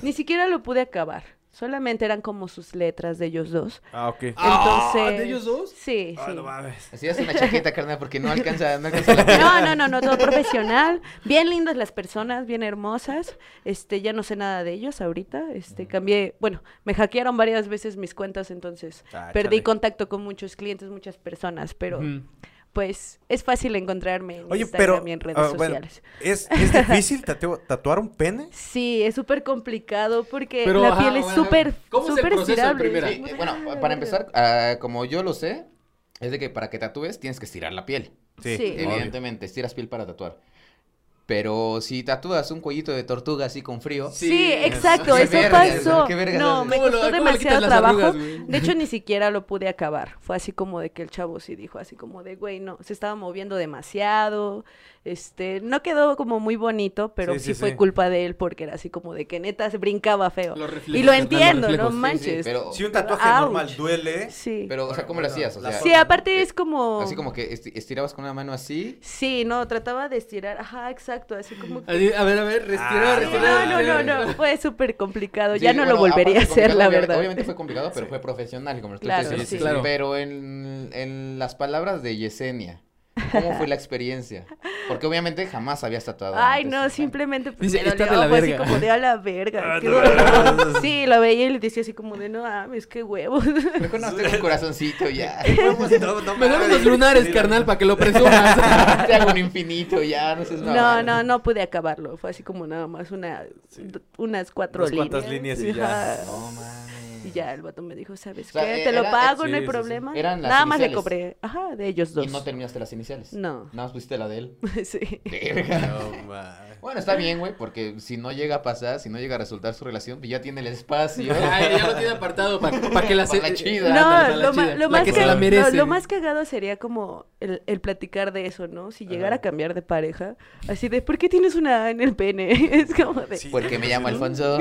ni siquiera lo pude acabar. Solamente eran como sus letras de ellos dos. Ah, ok. Ah, Entonces, ¿de ellos dos? Sí, Ah, sí. no mames. Así es una chaqueta, carnal, porque no alcanza, no alcanza la. No, no, no, no, todo profesional. Bien lindas las personas, bien hermosas. Este, ya no sé nada de ellos ahorita. Este, cambié, bueno, me hackearon varias veces mis cuentas, entonces Ah, perdí chale. contacto con muchos clientes, muchas personas, pero. Pues es fácil encontrarme en Oye, Instagram pero. y en redes ah, bueno, sociales. ¿es, ¿es difícil tatuar un pene? Sí, es súper complicado porque Pero, la ajá, piel es bueno, súper, ¿cómo es el proceso en estirable. primera? Sí, eh, bueno, para empezar, ah, como yo lo sé, es de que para que tatúes tienes que estirar la piel. Sí, Sí. Evidentemente, estiras piel para tatuar. Pero si tatúas un cuellito de tortuga así con frío, Sí, exacto, Qué eso vergas, pasó. qué vergas No, me ¿Cómo lo- costó demasiado trabajo. arrugas? De hecho, ni siquiera lo pude acabar. Fue así como de que el chavo sí dijo, así como de, güey, no, se estaba moviendo demasiado. Este, no quedó como muy bonito, pero Sí, sí, sí, fue sí. culpa de él porque era así como de que neta se brincaba feo. Y lo entiendo, no Sí, sí, manches. pero, Si un tatuaje Ouch. normal duele. Sí. pero, o sea, ¿cómo lo hacías? O La sea, Sí, aparte es como... así como que esti- estirabas con una mano así. Sí, no, trataba de estirar. Ajá, exacto, así como... que- A ver, a ver, respira, Ah, no, no, no, no, fue súper complicado. Sí, ya no lo volvería a hacer, la verdad. Obviamente fue complicado, pero fue profesional, como lo estoy Claro, diciendo. sí. Claro. Pero en, en las palabras de Yesenia, ¿cómo fue la experiencia? Porque obviamente jamás habías tatuado. Ay, antes, no, ¿no? simplemente pues, Dice, me "Está de dolió, la fue así verga". como de a la verga. Ah. Sí, lo veía y le decía así como de no mames, qué huevos. Mejor no tengo un corazoncito ya. no, no Me mames. unos lunares, Sí, carnal, para que lo presumas. Te hago un infinito ya, no sé. No, no, no pude acabarlo. Fue así como nada más una, d- unas cuatro Unas líneas. cuantas líneas y ya. No mames. Y ya el vato me dijo, ¿sabes O sea, qué? e- Te lo pago, sí, no hay sí, sí. problema. Eran las Nada más le cobré. Ajá, de ellos dos. Y no terminaste las iniciales. No. Nada más pusiste la de él. sí. No. Bueno, está bien, güey, porque si no llega a pasar, si no llega a resultar su relación, pues ya tiene el espacio. Ay, ya lo tiene apartado para que la la chida. No, la lo, ma- chida. lo La más que que- se la lo- merece. lo más cagado sería como el, el platicar de eso, ¿no? Si llegara a cambiar de pareja, así de, ¿por qué tienes una A en el pene? Es como de... Sí. Porque me llamo Alfonso.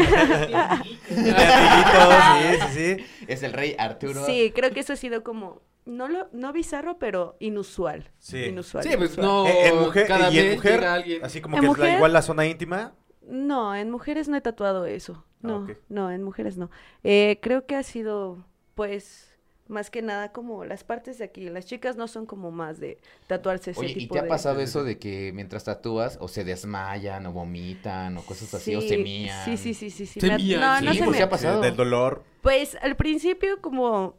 Amiguitos, sí, sí, sí. es el rey Arturo. Sí, creo que eso ha sido como, no lo, no bizarro, pero inusual. Sí. Inusual. Sí, pues inusual. no. Eh, en mujer, cada y en mujer, alguien. así como ¿En que es la- igual la zona íntima. No, en mujeres no he tatuado eso. Ah, No, no, en mujeres no. Eh, creo que ha sido, pues, más que nada como las partes de aquí. Las chicas no son como más de tatuarse ese Oye, ¿y tipo te ha de- pasado eso de que mientras tatúas o se desmayan o vomitan o cosas así o se Sí, mían? Sí, sí, sí, sí. sí. Se me ha- mían, no, sí, no se pues me ha pasado. Del dolor. Pues al principio como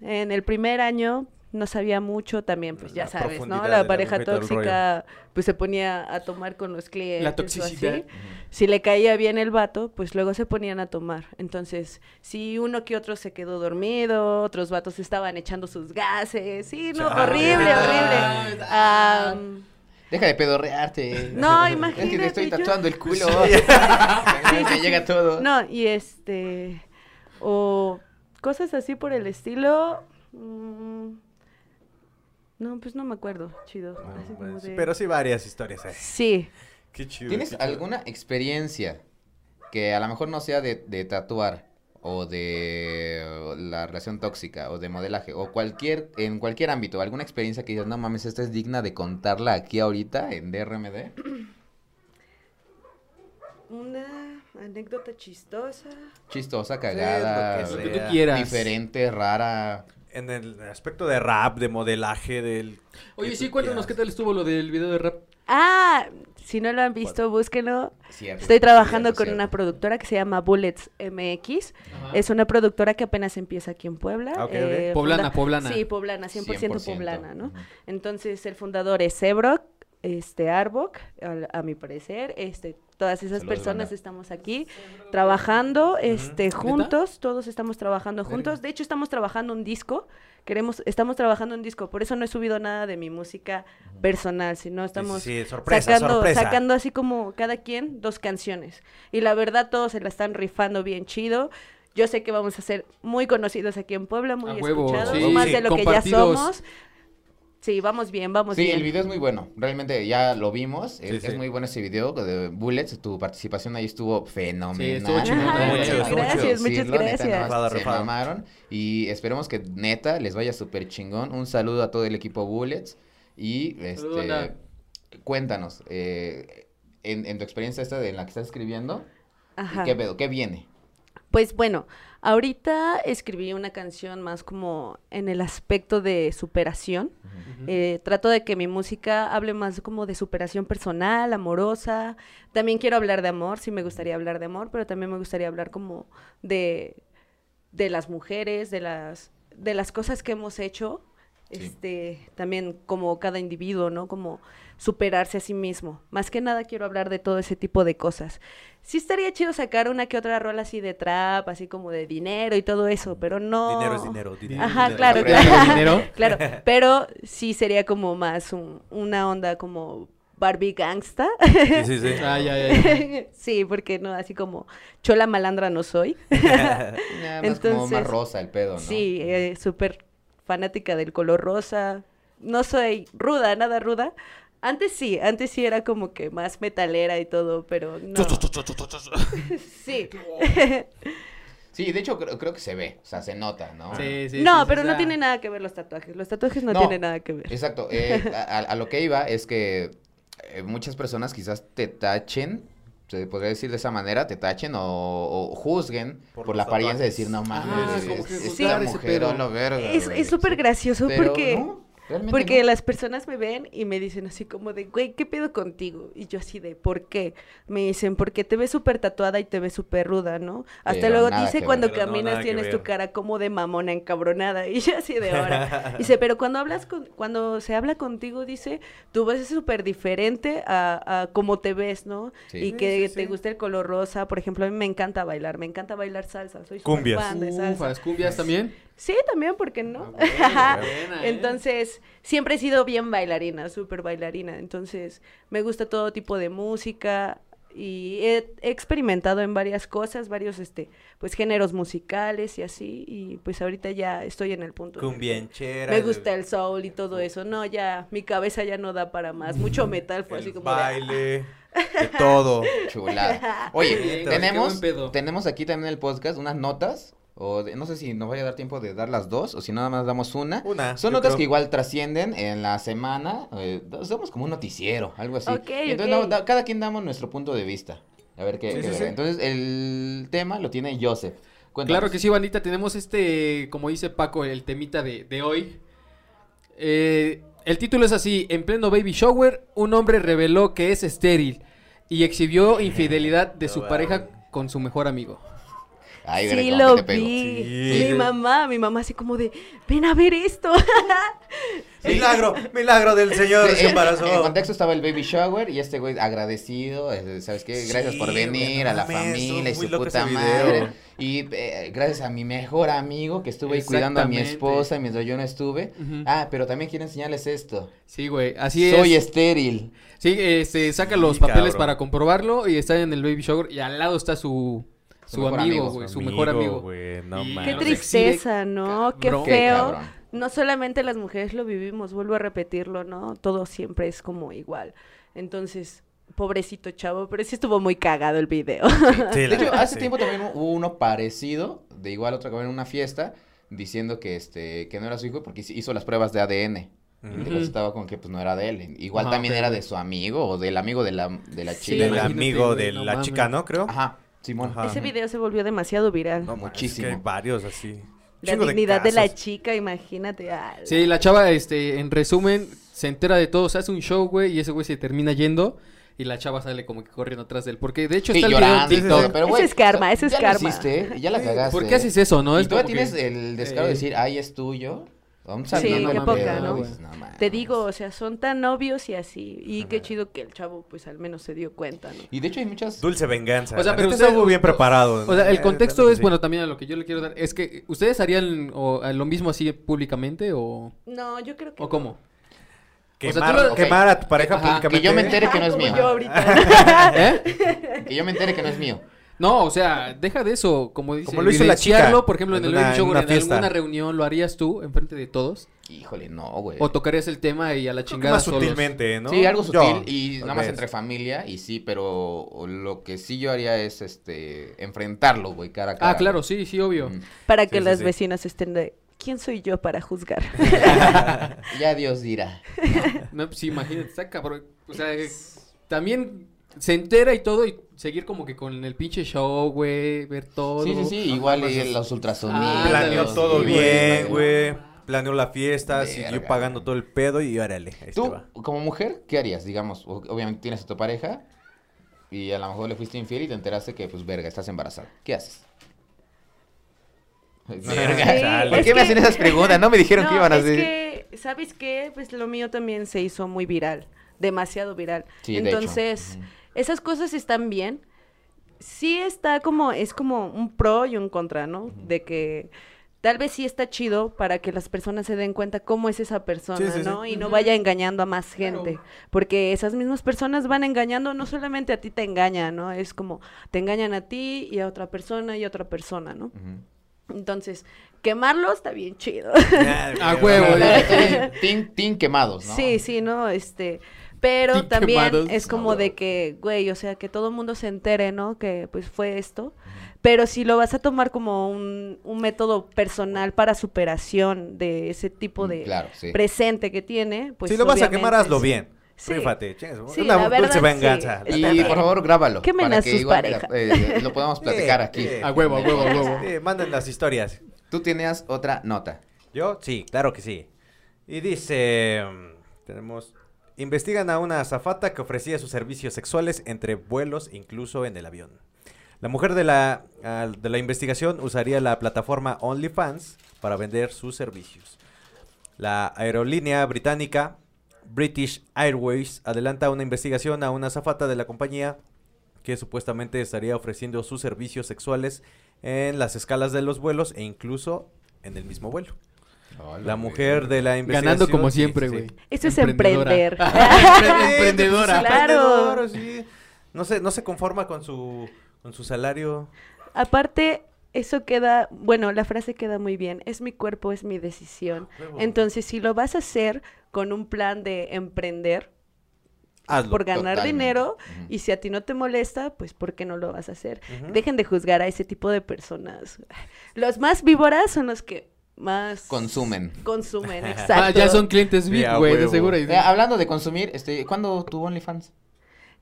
en el primer año no sabía mucho también, pues ya La sabes, ¿no? La pareja tóxica pues se ponía a tomar con los clientes. La o toxicidad. así. Si le caía bien el vato, pues luego se ponían a tomar. Entonces, si uno que otro se quedó dormido, otros vatos estaban echando sus gases. Sí, no, horrible, horrible. Deja de pedorrearte. No, Es que imagínate, te estoy yo- tatuando el culo. Sí. Me sí, llega todo. No, y este. O cosas así por el estilo. mm, no, pues no me acuerdo. Chido. así como Bueno, sí, de- Pero sí varias historias. eh. Sí. Qué chido. ¿Tienes qué chido. alguna experiencia que a lo mejor no sea de, de tatuar o de la relación tóxica o de modelaje o cualquier en cualquier ámbito, alguna experiencia que digas, no mames, esta es digna de contarla aquí ahorita en DRMD? Una anécdota chistosa. Chistosa, cagada, lo Lo que tú sea. quieras. diferente, rara. En el aspecto de rap, de modelaje, del... Oye, sí, cuéntanos qué tal estuvo lo del video de rap. Ah, si no lo han visto, búsquenlo. Cierto, Estoy trabajando cierto, con cierto. una productora que se llama Bullets MX. Es una productora que apenas empieza aquí en Puebla. Ah, eh, Poblana, funda- poblana. Sí, poblana, 100%, 100%, poblana, ¿no? Entonces, el fundador es Sebrock, este Arbok, a, a mi parecer, este todas esas Saludos, personas estamos aquí trabajando este ¿Neta? juntos, todos estamos trabajando juntos. De hecho, estamos trabajando un disco. Queremos estamos trabajando un disco, por eso no he subido nada de mi música personal, sino estamos Sí, sí, sí, sorpresa, sacando, sorpresa. sacando así como cada quien dos canciones. Y la verdad todos se la están rifando bien chido. Yo sé que vamos a ser muy conocidos aquí en Puebla, muy A huevo, escuchados, sí, más sí, de lo que ya somos. Sí, vamos bien, vamos Sí, bien. el video es muy bueno. Realmente ya lo vimos. Sí, es, sí. es muy bueno ese video de Bullets. Tu participación ahí estuvo fenomenal. Sí, estuvo chido, estuvo gracias, muchas neta, gracias. se mamaron. Y esperemos que neta les vaya súper chingón. Un saludo a todo el equipo Bullets. Y este cuéntanos, eh, en, en tu experiencia esta de en la que estás escribiendo, Ajá. ¿qué pedo? ¿Qué viene? Pues bueno, ahorita escribí una canción más como en el aspecto de superación. Eh, trato de que mi música hable más como de superación personal, amorosa. También quiero hablar de amor, sí me gustaría hablar de amor, pero también me gustaría hablar como de, de las mujeres, de las, de las cosas que hemos hecho. Sí. Este, también como cada individuo, ¿no? Como superarse a sí mismo. Más que nada quiero hablar de todo ese tipo de cosas. Sí estaría chido sacar una que otra rola así de trap, así como de dinero y todo eso, pero no... Dinero es dinero. dinero es Ajá, dinero. claro, claro. dinero. claro, pero sí sería como más un- una onda como Barbie gangsta. Sí, sí, sí. Ah, ya, ya, ya. sí, porque no, así como chola malandra no soy. Nada más como más Entonces, rosa el pedo, ¿no? Sí, eh, súper fanática del color rosa. No soy ruda, nada ruda. Antes sí, antes sí era como que más metalera y todo, pero no. sí. Sí, de hecho creo, creo que se ve, o sea, se nota, ¿no? Sí, sí, no, sí, pero sí. no tiene nada que ver los tatuajes. Los tatuajes no, No. tienen nada que ver. Exacto. eh, a, lo que iba es que eh, muchas personas quizás te tachen, se podría decir de esa manera, te tachen o, o juzguen por, Por la apariencia de decir, no mames, Ah, es- es- juzgar esta ese mujer pedo. a la verga, Es güey". es súper gracioso Pero porque... no, realmente Porque no. las personas me ven y me dicen así como de, güey, ¿qué pedo contigo? Y yo así de, ¿por qué? Me dicen, porque te ves súper tatuada y te ves súper ruda, ¿no? Hasta Pero luego dice cuando ver. Pero no, caminas tienes tu cara como de mamona encabronada. Y yo así de ahora. Dice, pero cuando hablas con, cuando se habla contigo, dice, tu voz es súper diferente a, a cómo te ves, ¿no? Sí. Y que sí, te sí. gusta el color rosa. Por ejemplo, a mí me encanta bailar, me encanta bailar salsa. Soy Cumbias. fan de salsa. ¿las cumbias también? Sí, también, ¿por qué no? Ah, buena, buena, ¿eh? Entonces, siempre he sido bien bailarina, súper bailarina. Entonces, me gusta todo tipo de música y he, he experimentado en varias cosas, varios, este, pues, géneros musicales y así. Y pues ahorita ya estoy en el punto. Me gusta el soul y todo eso. No, ya, mi cabeza ya no da para más. Mucho metal fue así como de, "Ah". baile, de todo. Chulada. Oye, tenemos, tenemos aquí también en el podcast unas notas. O de- no sé si nos vaya a dar tiempo de dar las dos o si nada más damos una. Una, Son notas creo. que igual trascienden en la semana. eh, somos como un noticiero, algo así. Ok, Entonces, ok. no, da- cada quien damos nuestro punto de vista. A ver qué. Sí, qué sí, verga. sí. Entonces, el tema lo tiene Joseph. Cuéntanos. Claro que sí, bandita. Tenemos este, como dice Paco, el temita de, de hoy. Eh, el título es así: En pleno baby shower, un hombre reveló que es estéril y exhibió infidelidad de su pareja con su mejor amigo. Ay, Sí, lo vi. Sí. Mi mamá, mi mamá así como de, ven a ver esto. Milagro, milagro del Señor Sí, se en- embarazó. En contexto estaba el baby shower y este güey agradecido, ¿sabes qué? Gracias Sí, por venir a la familia y su puta madre. Y eh, gracias a mi mejor amigo que estuvo ahí cuidando a mi esposa mientras yo no estuve. Ah, pero también quiero enseñarles esto. Sí, güey, así Soy es. estéril. Sí, este, saca los papeles cabrón. para comprobarlo y está en el baby shower y al lado está su, Su su, mejor amigo, güey, Su su mejor amigo. güey, no Y- Qué tristeza, ¿no? Qué feo. No solamente las mujeres lo vivimos, vuelvo a repetirlo, ¿no? Todo siempre es como igual. Entonces, pobrecito chavo, pero sí estuvo muy cagado el video. Sí, De hecho, hace sí. tiempo también hubo uno parecido, de igual otra vez en una fiesta, diciendo que este que no era su hijo porque hizo las pruebas de ADN. Y Ujú. entonces estaba con que pues no era de él. Igual Ajá, también era de su amigo o del amigo de la, de la Sí. chica. Del amigo de la chica, ¿no? Creo. Ajá, Simón. Ajá. Ese video se volvió demasiado viral. No, Muchísimo. Es que hay varios así. la Chingo dignidad de, la chica, imagínate. ah, Sí, la chava, este, en resumen, se entera de todo, se hace un show, güey, y ese güey se termina yendo. Y la chava sale como que corriendo atrás de él. Porque de hecho Sí, está el video en llorando y TikTok. todo, pero Ese güey, es karma, o sea, ese es ya lo karma. hiciste, ya la cagaste. ¿Por qué haces eso, no? Y Es tienes que- el descaro de Eh. decir, ay, es tuyo. Vamos Sí, saliendo qué al poca, ¿no? Te digo, o sea, son tan novios y así. Y qué chido que el chavo, pues al menos se dio cuenta, ¿no? Y de hecho hay muchas... Dulce venganza. O sea, pero usted- muy bien preparado. O sea, el Eh, contexto es, sí. bueno, también a lo que yo le quiero dar, es que, ¿ustedes harían o, lo mismo así públicamente o, No, yo creo que. o cómo? Quemar, o sea, tú lo- quemar a tu pareja Ajá, públicamente. que yo me entere que no es mío. yo ahorita. ¿Eh? Que yo me entere que no es mío. No, o sea, deja de eso, como dice, Como lo hizo la chica por ejemplo, en, en el una- en una en, alguna reunión, ¿lo harías tú enfrente de todos? Híjole, no, güey. ¿O tocarías el tema y a la Creo chingada más solos? sutilmente, ¿no? Sí, algo Yo, sutil y nada más entre familia y sí, pero lo que sí yo haría es este enfrentarlo, güey, cara a cara. Ah, claro, sí, sí, obvio. Mm. Para que Sí, las sí. vecinas estén de. ¿Quién soy yo para juzgar? Ya Dios dirá. No, pues sí, imagínate, está cabrón. O sea, también se entera y todo y seguir como que con el pinche show, güey, ver todo. Sí, sí, sí, igual y los ultrasonidos. Ah, Planeó todo bien, güey. Planeó la fiesta, siguió Verga. pagando todo el pedo y órale. Ahí Tú, va. como mujer, ¿qué harías? Digamos, obviamente tienes a tu pareja y a lo mejor le fuiste infiel y te enteraste que, pues, verga, estás embarazada. ¿Qué haces? Verga. Sí. ¿Por es qué me que- hacen esas preguntas? No me dijeron que iban a es hacer. que, ¿sabes qué? Pues lo mío también se hizo muy viral, demasiado viral. Sí, de hecho. Esas cosas están bien. Sí está como, es como un pro y un contra, ¿no? De que tal vez sí está chido para que las personas se den cuenta cómo es esa persona, Sí, sí, sí. ¿no? Y no vaya engañando a más Claro. gente, porque esas mismas personas van engañando, no solamente a ti te engañan, ¿no? Es como te engañan a ti y a otra persona y a otra persona, ¿no? Entonces, quemarlo está bien chido. A huevo, ya. Tin, tin quemados, ¿no? Sí, sí, ¿no? Este, pero también quemados. es como de que, güey, o sea, que todo el mundo se entere, ¿no? Que pues fue esto. Pero si lo vas a tomar como un, un método personal para superación de ese tipo Mm, de Claro, sí. presente que tiene, pues si lo vas a quemar, hazlo sí. bien. Sí. Rífate, chingas, Sí, una la verdad, dulce sí. venganza. Y la neta. por favor, grábalo. Quemen para a que sus igual, parejas. eh, lo podamos platicar Sí, aquí. sí. A huevo, a huevo, a huevo. Sí, manden las historias. Tú tenías otra nota. ¿Yo? Sí, claro que sí. Y dice, mm, tenemos, investigan a una azafata que ofrecía sus servicios sexuales entre vuelos, incluso en el avión. La mujer de la, de la investigación usaría la plataforma OnlyFans para vender sus servicios. La aerolínea británica British Airways adelanta una investigación a una azafata de la compañía que supuestamente estaría ofreciendo sus servicios sexuales en las escalas de los vuelos e incluso en el mismo vuelo. La mujer de la investigación... Ganando como siempre, sí, sí. güey. Eso es emprender. Empre- Emprendedora. Claro. emprendedora, sí. No se, no se conforma con su, con su salario. Aparte, eso queda, bueno, la frase queda muy bien, es mi cuerpo, es mi decisión. Huevo. Entonces, si lo vas a hacer con un plan de emprender Hazlo. por ganar totalmente. dinero y si a ti no te molesta, pues ¿por qué no lo vas a hacer? Dejen de juzgar a ese tipo de personas. Los más víboras son los que más Consumen. Consumen, Ah, exacto. ya son clientes VIP, güey, de seguro. Eh, hablando de consumir, este, ¿cuándo tuvo OnlyFans?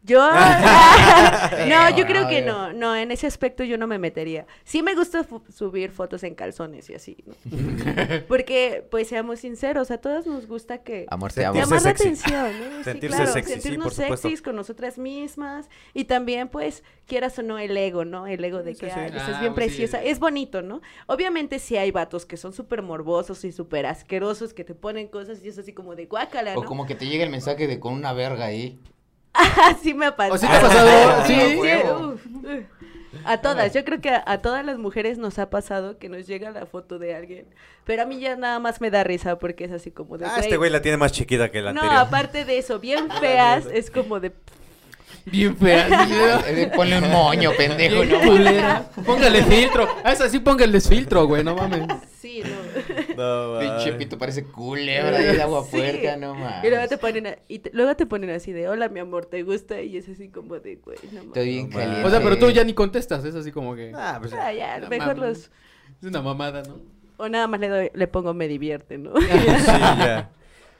Yo, no, yo creo que no, no, en ese aspecto yo no me metería. Sí me gusta subir fotos en calzones y así, ¿no? Porque, pues, seamos sinceros, a todas nos gusta que Amor, te amo. llamar la atención, ¿no? Sí, Sentirse claro, sexy, sí, sentirnos sexys con nosotras mismas y también, pues, quieras o no el ego, ¿no? El ego de Sí, que, sí. ay, estás Ah, bien pues sí. preciosa. Es bonito, ¿no? Obviamente sí hay vatos que son súper morbosos y súper asquerosos que te ponen cosas y es así como de guácala, ¿no? O como que te llega el mensaje de con una verga ahí. Así me ha pasado. ¿O sí te ha pasado? Sí, Sí. sí, uf, uf. A todas, yo creo que a, a todas las mujeres nos ha pasado que nos llega la foto de alguien. Pero a mí ya nada más me da risa porque es así como de. Ah, este güey la tiene más chiquita que la no, anterior. aparte de eso, bien feas, es como de. Bien fea. sí, ¿no? Eh, Ponle un moño, pendejo, ¿no? Póngale filtro. A esa sí póngale filtro, güey, no mames. Sí, no. No, Pinche pito parece culebra y de agua Sí. puerca, no mames. Y luego te ponen, a- y te- luego te ponen así de, hola, mi amor, ¿te gusta? Y es así como de, güey, no mames. Estoy bien No caliente. O sea, pero tú ya ni contestas, es así como que... Ah, pues, Ah, ya, mejor los. Es una mamada, ¿no? O nada más le, doy, le pongo me divierte, ¿no? sí, ya.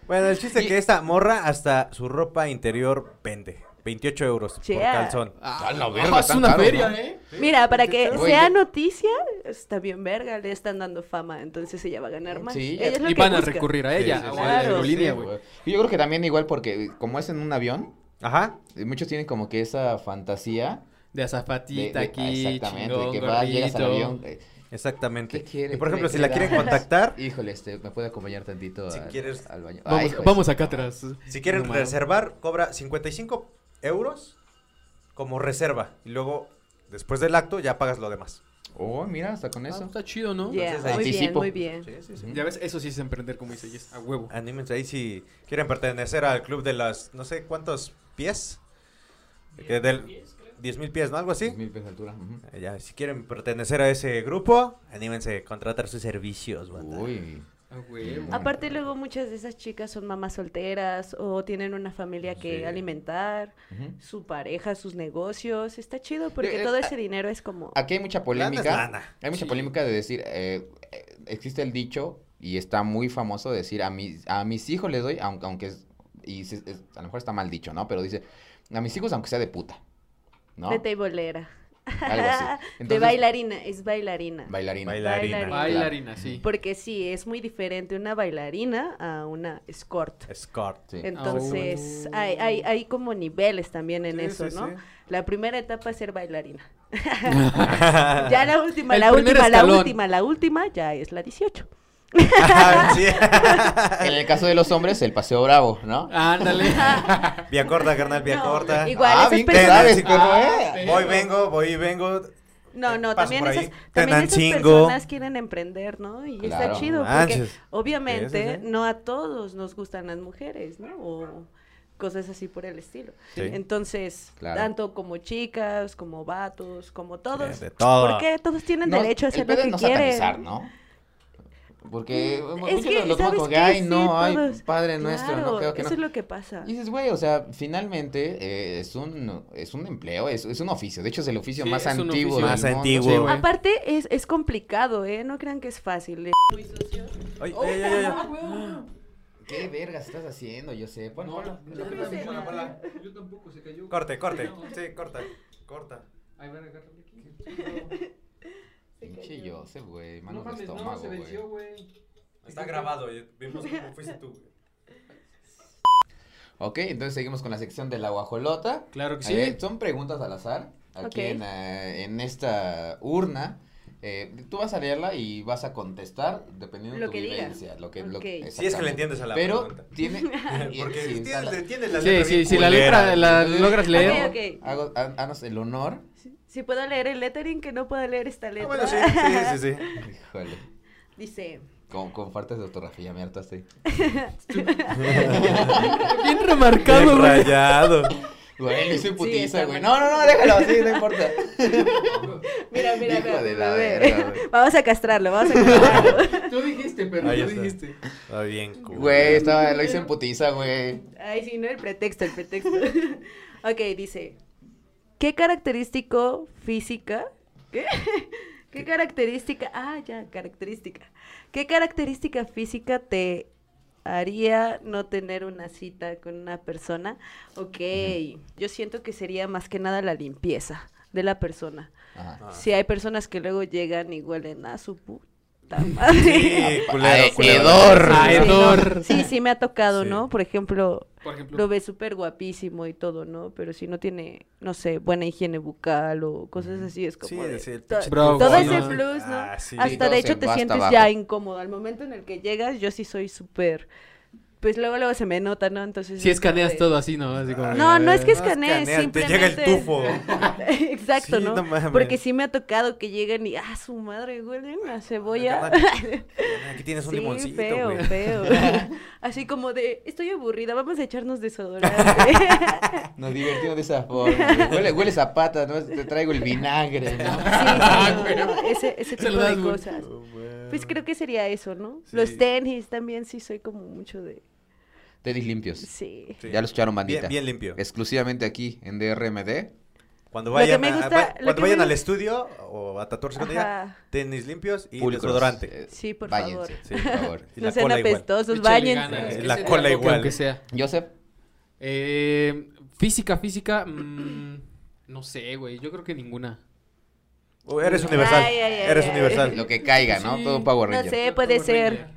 Bueno, el chiste es Y- que esta morra hasta su ropa interior vende. 28 euros por Chea. calzón. Ah, la verga, es una caro, feria, ¿no? ¿eh? Mira, para que Güey, sea noticia, está bien verga, le están dando fama, entonces ella va a ganar más. Sí, Ella es lo Y que van a recurrir a ella, Sí, sí, o sí. a la Claro, aerolínea, Sí, güey. güey. Y Yo creo que también igual porque como es en un avión, Ajá. eh, muchos tienen como que esa fantasía De azafatita de- aquí, exactamente, chingón, de que vas, llegas al avión. eh, Exactamente. ¿Qué quiere? Y por ¿Qué ejemplo, si la quieren contactar, Híjole, este, me puede acompañar tantito Si al, quieres- al baño. Vamos, Ay, vamos acá atrás. si quieren No reservar, cobra 55 euros como reserva. Y luego, después del acto, ya pagas lo demás. Oh, mira, hasta con Ah, eso. está chido, ¿no? Yeah, Entonces, muy bien, muy bien. Sí, sí, sí. Ujú. Ya ves, eso sí es emprender, como dice Jess, a huevo. Anímense ahí si quieren pertenecer al club de las, no sé cuántos pies. Que del 10 mil pies, ¿no? Algo así. 10 mil pies de altura. Eh, Ya, si quieren pertenecer a ese grupo, anímense a contratar sus servicios, banda. Uy. A huevo. Aparte luego muchas de esas chicas son mamás solteras o tienen una familia que Sí. alimentar, su pareja, sus negocios, está chido porque Eh, todo eh, ese dinero es como... Aquí hay mucha polémica. lana. Hay mucha Sí. polémica de decir, eh, existe el dicho y está muy famoso de decir a mis, a mis hijos les doy, aunque, aunque es, y es- a lo mejor está mal dicho, ¿no? Pero dice, a mis hijos aunque sea de puta, ¿no? De tableera. Algo así. de bailarina, es bailarina. Bailarina. Bailarina. Bailarina. Bailarina, sí. Porque sí, es muy diferente una bailarina a una escort. Escort. Sí. Entonces, Oh. hay, hay, hay como niveles también en Sí, eso, sí, ¿no? sí. La primera etapa es ser bailarina. ya la última, El la última, la última, la última ya es la 18. Sí. En el caso de los hombres, el paseo bravo, ¿no? Ándale. Vía corta, carnal, vía No, corta. igual ah, bien personas- sabes, perro, Ah, ¿eh? Voy, vengo, voy y vengo. No, no, también esas, también esas personas quieren emprender, ¿no? Y Claro, está chido, porque obviamente Sí, no a todos nos gustan las mujeres, ¿no? O cosas así por el estilo. Sí. Entonces, Claro. tanto como chicas, como vatos, como todos. de todo. Porque todos tienen No, derecho a hacer lo que no quieren. satanizar, ¿no? Porque Es muchos que, lo- ay, Sí, no, ay, todos- padre nuestro, no, creo que eso no. es lo que pasa. Y dices, güey, o sea, finalmente eh, es un es un empleo, es, es un oficio. De hecho, es el oficio Sí, más es un antiguo oficio. del Más mundo. antiguo. Sí, güey. Aparte, es, es complicado, ¿eh? No crean que es fácil. ¿eh? Ay, ay, ay, ay. ¿Qué vergas estás haciendo? Yo sé. Pon, ponlo. Ponla, ponla. Yo tampoco, se cayó. Corte, corte. Sí, corta. Corta. Ahí van a agarrar aquí. Pinche Joseph, güey. No mames, no, estómago, se güey. venció, güey. Está grabado. y Vimos cómo fuiste tú. güey. Ok, entonces seguimos con la sección de la guajolota. Claro que sí. Eh, son preguntas al azar. Aquí en, eh, en esta urna. Eh, tú vas a leerla y vas a contestar dependiendo Lo de tu diga. vivencia. Lo que, lo- Ok. Si es que le entiendes a la Pero pregunta. tiene. Porque sí, tienes, la- tienes la Sí, letra sí, si la letra la logras leer. Ok, ok. Hago, el honor. Si puedo leer el lettering, que no puedo leer esta Ah, letra. bueno, sí, sí, sí, sí. Híjole. Dice, Con, con faltas de ortografía, me hartaste. Bien remarcado, Bien güey. rayado. Güey, le hice putiza, güey. No, no, no, déjalo así, no importa. mira, mira, Hijo mira, de la bebé. verga, güey. Vamos a castrarlo, vamos a castrarlo. Tú dijiste, pero Ahí tú está. dijiste. Está bien cool. Güey, estaba, lo hice en putiza, güey. Ay, sí, no, el pretexto, el pretexto. ok, dice, ¿qué característico física? ¿Qué? ¿Qué característica? Ah, ya, característica. ¿Qué característica física te haría no tener una cita con una persona? Ok, yo siento que sería más que nada la limpieza de la persona. Ajá. Si hay personas que luego llegan y huelen a su puta madre. Sí, culero, culero. Sí, hedor. no, Sí, sí me ha tocado, Sí. ¿no? Por ejemplo, Por ejemplo. lo ves súper guapísimo y todo, ¿no? Pero si no tiene, no sé, buena higiene bucal o cosas así, es como Sí, de- sí, el to- pinche Bro, todo ese plus, ¿no? Ah, Hasta de hecho te sientes abajo. ya incómodo. Al momento en el que llegas, yo sí soy súper, pues luego luego se me nota, ¿no? Entonces Si escaneas de- todo así, ¿no? Así como No, no es que No escanees, escaneas, te llega el simplemente- tufo. Exacto, Sí, ¿no? Porque sí me ha tocado que lleguen y, ah, su madre, huelen a cebolla. Aquí tienes un Sí, limoncito, feo, güey. feo. Así como de, estoy aburrida, vamos a echarnos desodorante. Nos divertimos de esa forma. Huele, hueles a pata, ¿no? Te traigo el vinagre, ¿no? Sí, sí, no, no, ese, ese Se tipo de cosas. Pues creo que sería eso, ¿no? Sí. Los tenis también sí soy como mucho de... Tenis limpios. Sí. Sí. Ya lo escucharon, bandita. Bien, bien limpio. Exclusivamente aquí en DRMD. Cuando Lo que vayan, me a- gusta- va- lo cuando que vayan me al estudio o a tatuarse con ella, tenis limpios y Pulcros, desodorante. eh, Sí, por váyanse, favor. Sí, por favor. Y No la sean cola igual. apestosos, que La cola igual. Aunque sea. Joseph, Eh, física, física. mm, no sé, güey. Yo creo que ninguna. Oh, eres universal. Ay, ay, ay, eres ay. universal. lo que caiga, ¿no? Sí. Todo un Power No Ranger. sé, puede ser.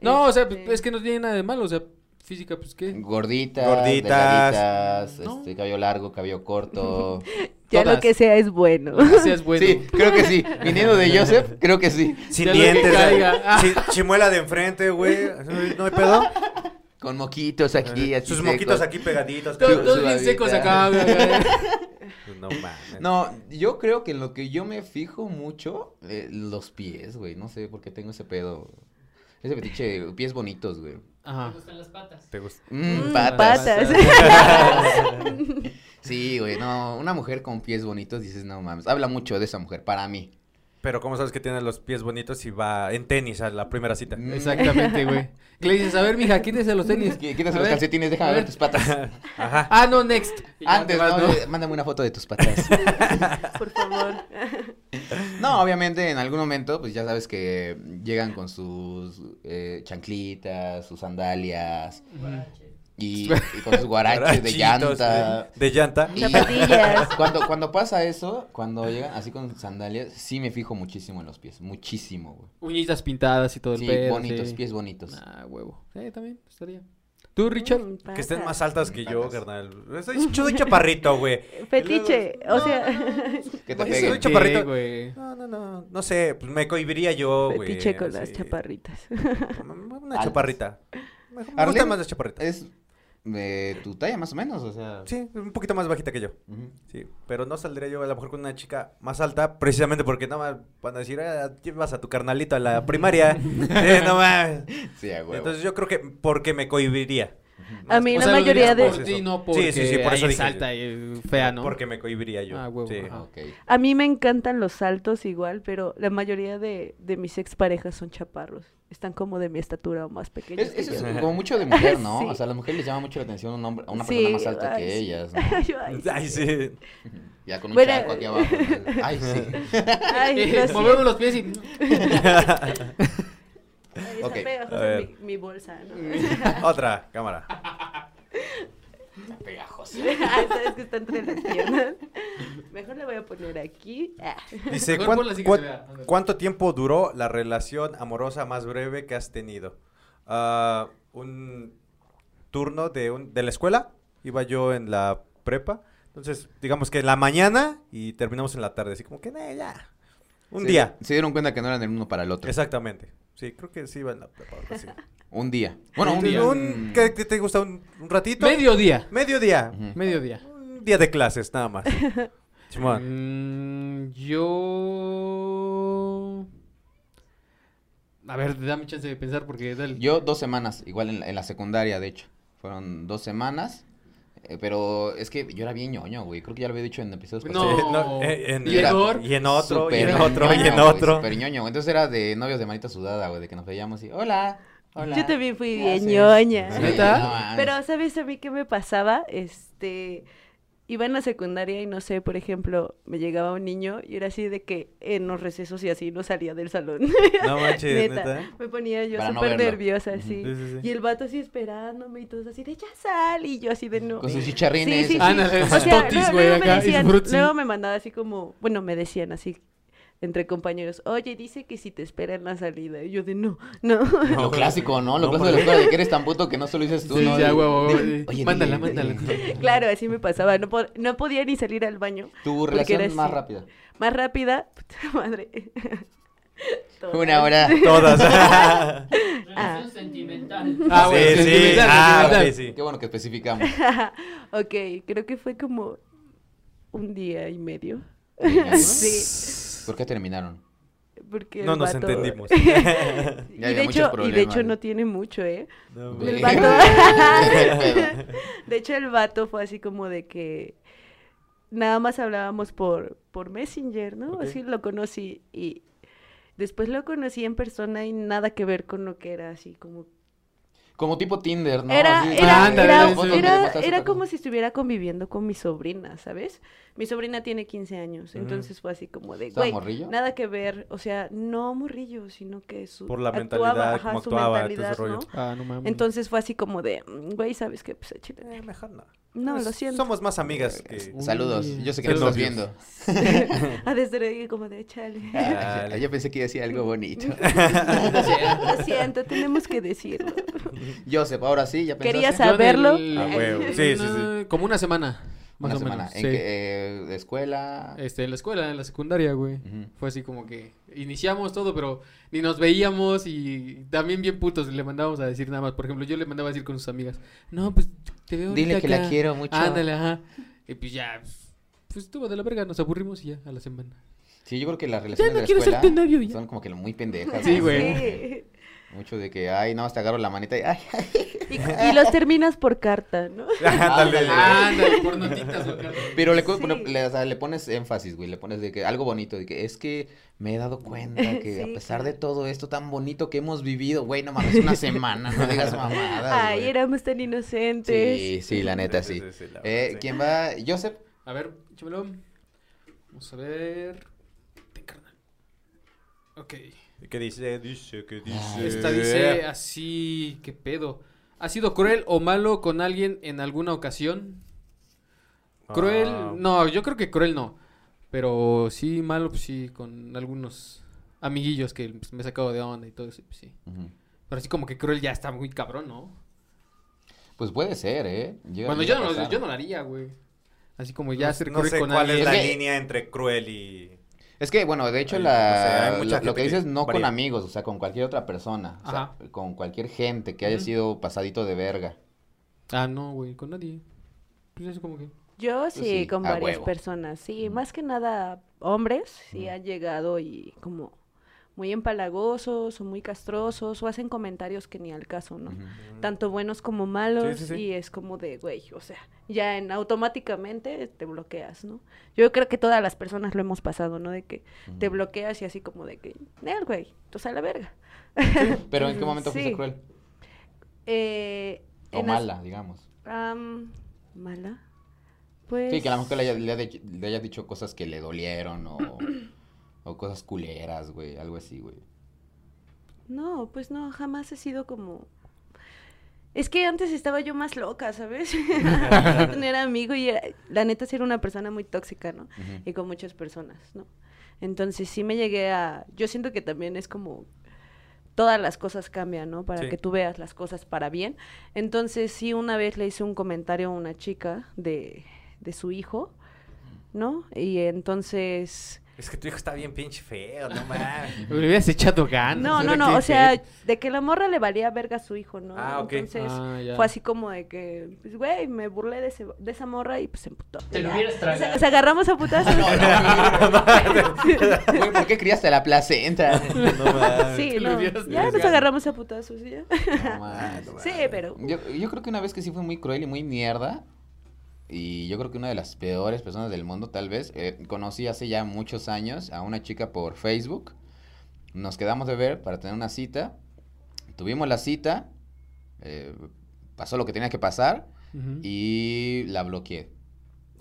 No, o sea, es que no tiene nada de malo. O sea, física, pues qué. Gorditas, Gorditas. No. este, cabello largo, cabello corto. Ya todas. lo que sea es bueno. Sí, creo que sí. Viniendo de Joseph, creo que sí. Sin Ya dientes. caiga. eh, sin chimuela de enfrente, güey. No hay pedo. Con moquitos aquí, así Sus secos. moquitos aquí pegaditos. Todos, cabrón. todos bien secos acá, güey. No mames. No, yo creo que en lo que yo me fijo mucho, eh, los pies, güey. No sé por qué tengo ese pedo. Ese fetiche, pies bonitos, güey. Ajá. gustan las patas. ¿Te gusta? Mm, Mm, patas. patas. Sí, güey, no, una mujer con pies bonitos dices, no mames, habla mucho de esa mujer, para mí. Pero ¿cómo sabes que tiene los pies bonitos y va en tenis a la primera cita? Mm. Exactamente, güey. Que Le dices, a ver, mija, quítese los tenis. Qu- Quítate A los ver, calcetines, déjame ver tus patas. Ajá. Ah, no, next. Antes, ¿no? Eh, Mándame una foto de tus patas. Por favor. No, obviamente en algún momento, pues ya sabes que llegan con sus eh, chanclitas, sus sandalias. Y, y con sus guaraches de llanta. eh, De llanta. Y Zapatillas. Cuando, cuando pasa eso, cuando llegan así con sandalias, sí me fijo muchísimo en los pies, muchísimo, güey. Uñitas pintadas y todo el Sí, pedo. bonitos, sí. pies bonitos. Ah, huevo. Sí, también estaría. ¿Tú, Richard? Que estén más altas que yo, carnal. Soy, soy chaparrito, güey. Fetiche, o sea, Que te peguen. soy chaparrito. Güey. No, no, no. No sé, pues me cohibiría yo, güey. fetiche con las chaparritas. Una Altas. chaparrita. Me, más las chaparritas. Es De tu talla, más o menos, o sea. Sí, un poquito más bajita que yo. Sí, pero no saldría yo a lo mejor con una chica más alta, precisamente porque no me van a decir, ah, llevas a tu carnalito a la primaria. Sí, no. Sí, a huevo. Entonces yo creo que porque me cohibiría. A mí O la sea, mayoría de... por ti, no Sí, porque sí, sí, por eso dije- es alta y fea, ¿no? Porque me cohibiría yo. Ah, huevo, sí. Ok. A mí me encantan los saltos igual, pero la mayoría de, de mis exparejas son chaparros. Están como de mi estatura o más pequeños. Es- que eso es como mucho de mujer, ¿no? Sí. O sea, a las mujeres les llama mucho la atención un hombre, a una Sí, persona más alta ay, que sí. ellas, ¿no? Ay, sí. Ya con un Bueno, chaco aquí abajo. ¿no? Ay, sí. ay, movemos los pies y... Ay, está Ok. pegajosa A ver. mi, mi bolsa, ¿no? Otra cámara. Pegajoso. Ay, sabes que está entre las piernas. Mejor le voy a poner aquí. Ah. Dice, Mejor ¿cuán- ponla así que cuán- se vea. Ándale. ¿cuánto tiempo duró la relación amorosa más breve que has tenido? Ah, un turno de, un- de la escuela. Iba yo en la prepa. Entonces, digamos que en la mañana y terminamos en la tarde. Así como que, "Eh, ya. Un día. Se dieron cuenta que no eran el uno para el otro. Exactamente. Sí, creo que sí en la. Un día. Bueno, un día. Un- ¿qué, qué te gusta? ¿Un, un ratito? Mediodía. Mediodía. Ujú. Mediodía. Un día de clases, nada más. Simón. Mm, yo... A ver, dame chance de pensar porque... dale. Yo dos semanas, igual en la, en la secundaria, de hecho. Fueron dos semanas. Eh, pero es que yo era bien ñoño, güey. Creo que ya lo había dicho en episodios No. Sí, pasados. eh, en- ¿Y y en otro, y en otro, y ñoño, en güey, otro. Súper ñoño. Entonces era de novios de manita sudada, güey. De que nos veíamos y, hola, hola. Yo también fui ¿qué bien haces?" ñoña. Sí, ¿Neta? no. Pero, ¿sabes a mí qué me pasaba? Este, iba en la secundaria y no sé, por ejemplo, me llegaba un niño y era así de que en los recesos y así no salía del salón. No manches, neta, neta. me ponía yo no súper nerviosa, así. Sí, sí, sí. Y el vato así esperándome y todos así de, ya sal, y yo así de no. Con sus chicharrines. Sí, sí, sí. Ándale, O esas sea, totis, luego- güey, luego me acá, y decían-. Luego me mandaba así como, bueno, me decían así entre compañeros, oye, dice que si te espera en la salida. Y yo de no, no. Lo clásico, ¿no? Lo No, clásico de la escuela de que eres tan puto que no solo dices tú, Sí, ¿no? ya, huevo, oye, mándala, dile, mándala. dile. claro, así me pasaba. No, po- no podía ni salir al baño. Tu relación era más así. rápida. Más rápida, puta madre. Todas. Una hora. Todas. Relación sentimental. Ah, sí, bueno, sí. sentimental, Ah, sentimental. sí. Qué bueno que especificamos. ok, creo que fue como un día y medio. Sí, ¿Por qué terminaron? porque No nos vato- entendimos. y, de hecho, y de hecho problemas. no tiene mucho, ¿eh? No, El vato. De hecho, el vato fue así como de que nada más hablábamos por, por Messenger, ¿no? Así lo conocí y después lo conocí en persona y nada que ver con lo que era así como... Como tipo Tinder, ¿no? Era, Así- era, otra como si estuviera conviviendo con mi sobrina, ¿sabes? Mi sobrina tiene 15 años, entonces fue así como de, ¿Estaba güey, nada que ver, o sea, no morrillo, sino que su... Por la actuaba, mentalidad, ajá, su actuaba, mentalidad, rollo. ¿no? Ah, no mames. Entonces fue así como de, "Mm, güey, ¿sabes qué? Pues échale. Eh, mejor no. No, Pues, lo siento. Somos más amigas que... Saludos. Uy, Yo sé que no estás saludos. viendo. Ah, desde ahí como de échale. Ah, yo pensé que iba a decir algo bonito. Lo siento, tenemos que decirlo. Joseph, ahora sí, ya pensaste. En saberlo. Ah. Sí, sí, una- Como una semana. Más Una o semana. menos. ¿En sí. qué, eh, de escuela? Este, en la escuela, en la secundaria, güey. Fue así como que iniciamos todo, pero ni nos veíamos y también bien putos le mandábamos a decir nada más. Por ejemplo, yo le mandaba a decir con sus amigas, no, pues te veo Dile que la acá". quiero mucho. Ándale, ajá. Y pues ya, pues estuvo de la verga, nos aburrimos y ya, a la semana. Sí, yo creo que las relaciones no de la quiero ser escuela tu novio, ya. son como que muy pendejas. Sí, ¿no? güey. Sí. Mucho de que, ay, no, te agarro la manita y, ay, Y, y los terminas por carta, ¿no? Ándale. Ándale, por notitas o cartas. Pero le, co- Sí. bueno, le, o sea, le pones énfasis, güey, le pones de que algo bonito, de que es que me he dado cuenta que a pesar de todo esto tan bonito que hemos vivido, güey, no mames, una semana, no digas mamadas, Ay, güey. éramos tan inocentes. Sí, sí, la neta, sí. Sí, sí, sí, la Eh. ¿Quién va? Joseph. A ver, échamelo. Vamos a ver. Ok. ¿Qué dice? Dice que dice... Ah, Esta dice así, ¿qué pedo? ¿Ha sido cruel o malo con alguien en alguna ocasión? Cruel, Ah, no, yo creo que cruel no. Pero sí, malo, pues sí, con algunos amiguillos que pues, me he sacado de onda y todo eso, pues sí. Pero así como que cruel ya está muy cabrón, ¿no? Pues puede ser, ¿eh? Llega- Bueno, yo no, yo no lo haría, güey. Así como ya no- ser no cruel sé con cuál es alguien. la Es que- línea entre cruel y... Es que, bueno, de hecho, la, o sea, lo, lo que dices no con amigos, o sea, con cualquier otra persona, o sea, con cualquier gente que haya sido pasadito de verga. Ah, no, güey, con nadie. Pues eso como que... Yo sí, sí, con a varias huevo. personas, sí, más que nada hombres, sí han llegado y como muy empalagosos o muy castrosos o hacen comentarios que ni al caso, ¿no? Ujú. Tanto buenos como malos sí, sí. y es como de, güey, o sea, ya en automáticamente te bloqueas, ¿no? Yo creo que todas las personas lo hemos pasado, ¿no? De que te bloqueas y así como de que, el güey, tú sal a la verga. Pero ¿en qué momento Sí. fuiste cruel? Eh, O as- mala, digamos. am, mala. Pues Sí, que a lo mejor le haya, le haya- le haya dicho cosas que le dolieron o, o cosas culeras, güey, algo así, güey. No, pues no, jamás he sido como... Es que antes estaba yo más loca, ¿sabes? Tener amigo y era- la neta sí era una persona muy tóxica, ¿no? Y con muchas personas, ¿no? Entonces sí me llegué a... Yo siento que también es como... Todas las cosas cambian, ¿no? Para Sí. que tú veas las cosas para bien. Entonces sí, una vez le hice un comentario a una chica de, de su hijo, ¿no? Y entonces... Es que tu hijo está bien pinche feo, no mames. Le hubieras echado ganas. No, no, no, o sea, de que la morra le valía verga a su hijo, ¿no? Ah, ok. Entonces, Ah, fue así como de que, pues, güey, me burlé de, ese- de esa morra y pues se emputó. Te lo hubieras tragado. sea, agarramos a putazos. Güey, ¿por qué criaste la placenta? No mames. sí, no, ya nos agarramos a putazos ya. No mames. Sí, pero... Yo, yo creo que una vez que sí fue muy cruel y muy mierda. Y yo creo que una de las peores personas del mundo, tal vez. eh, conocí hace ya muchos años a una chica por Facebook. Nos quedamos de ver para tener una cita. Tuvimos la cita. eh, pasó lo que tenía que pasar. Y la bloqueé.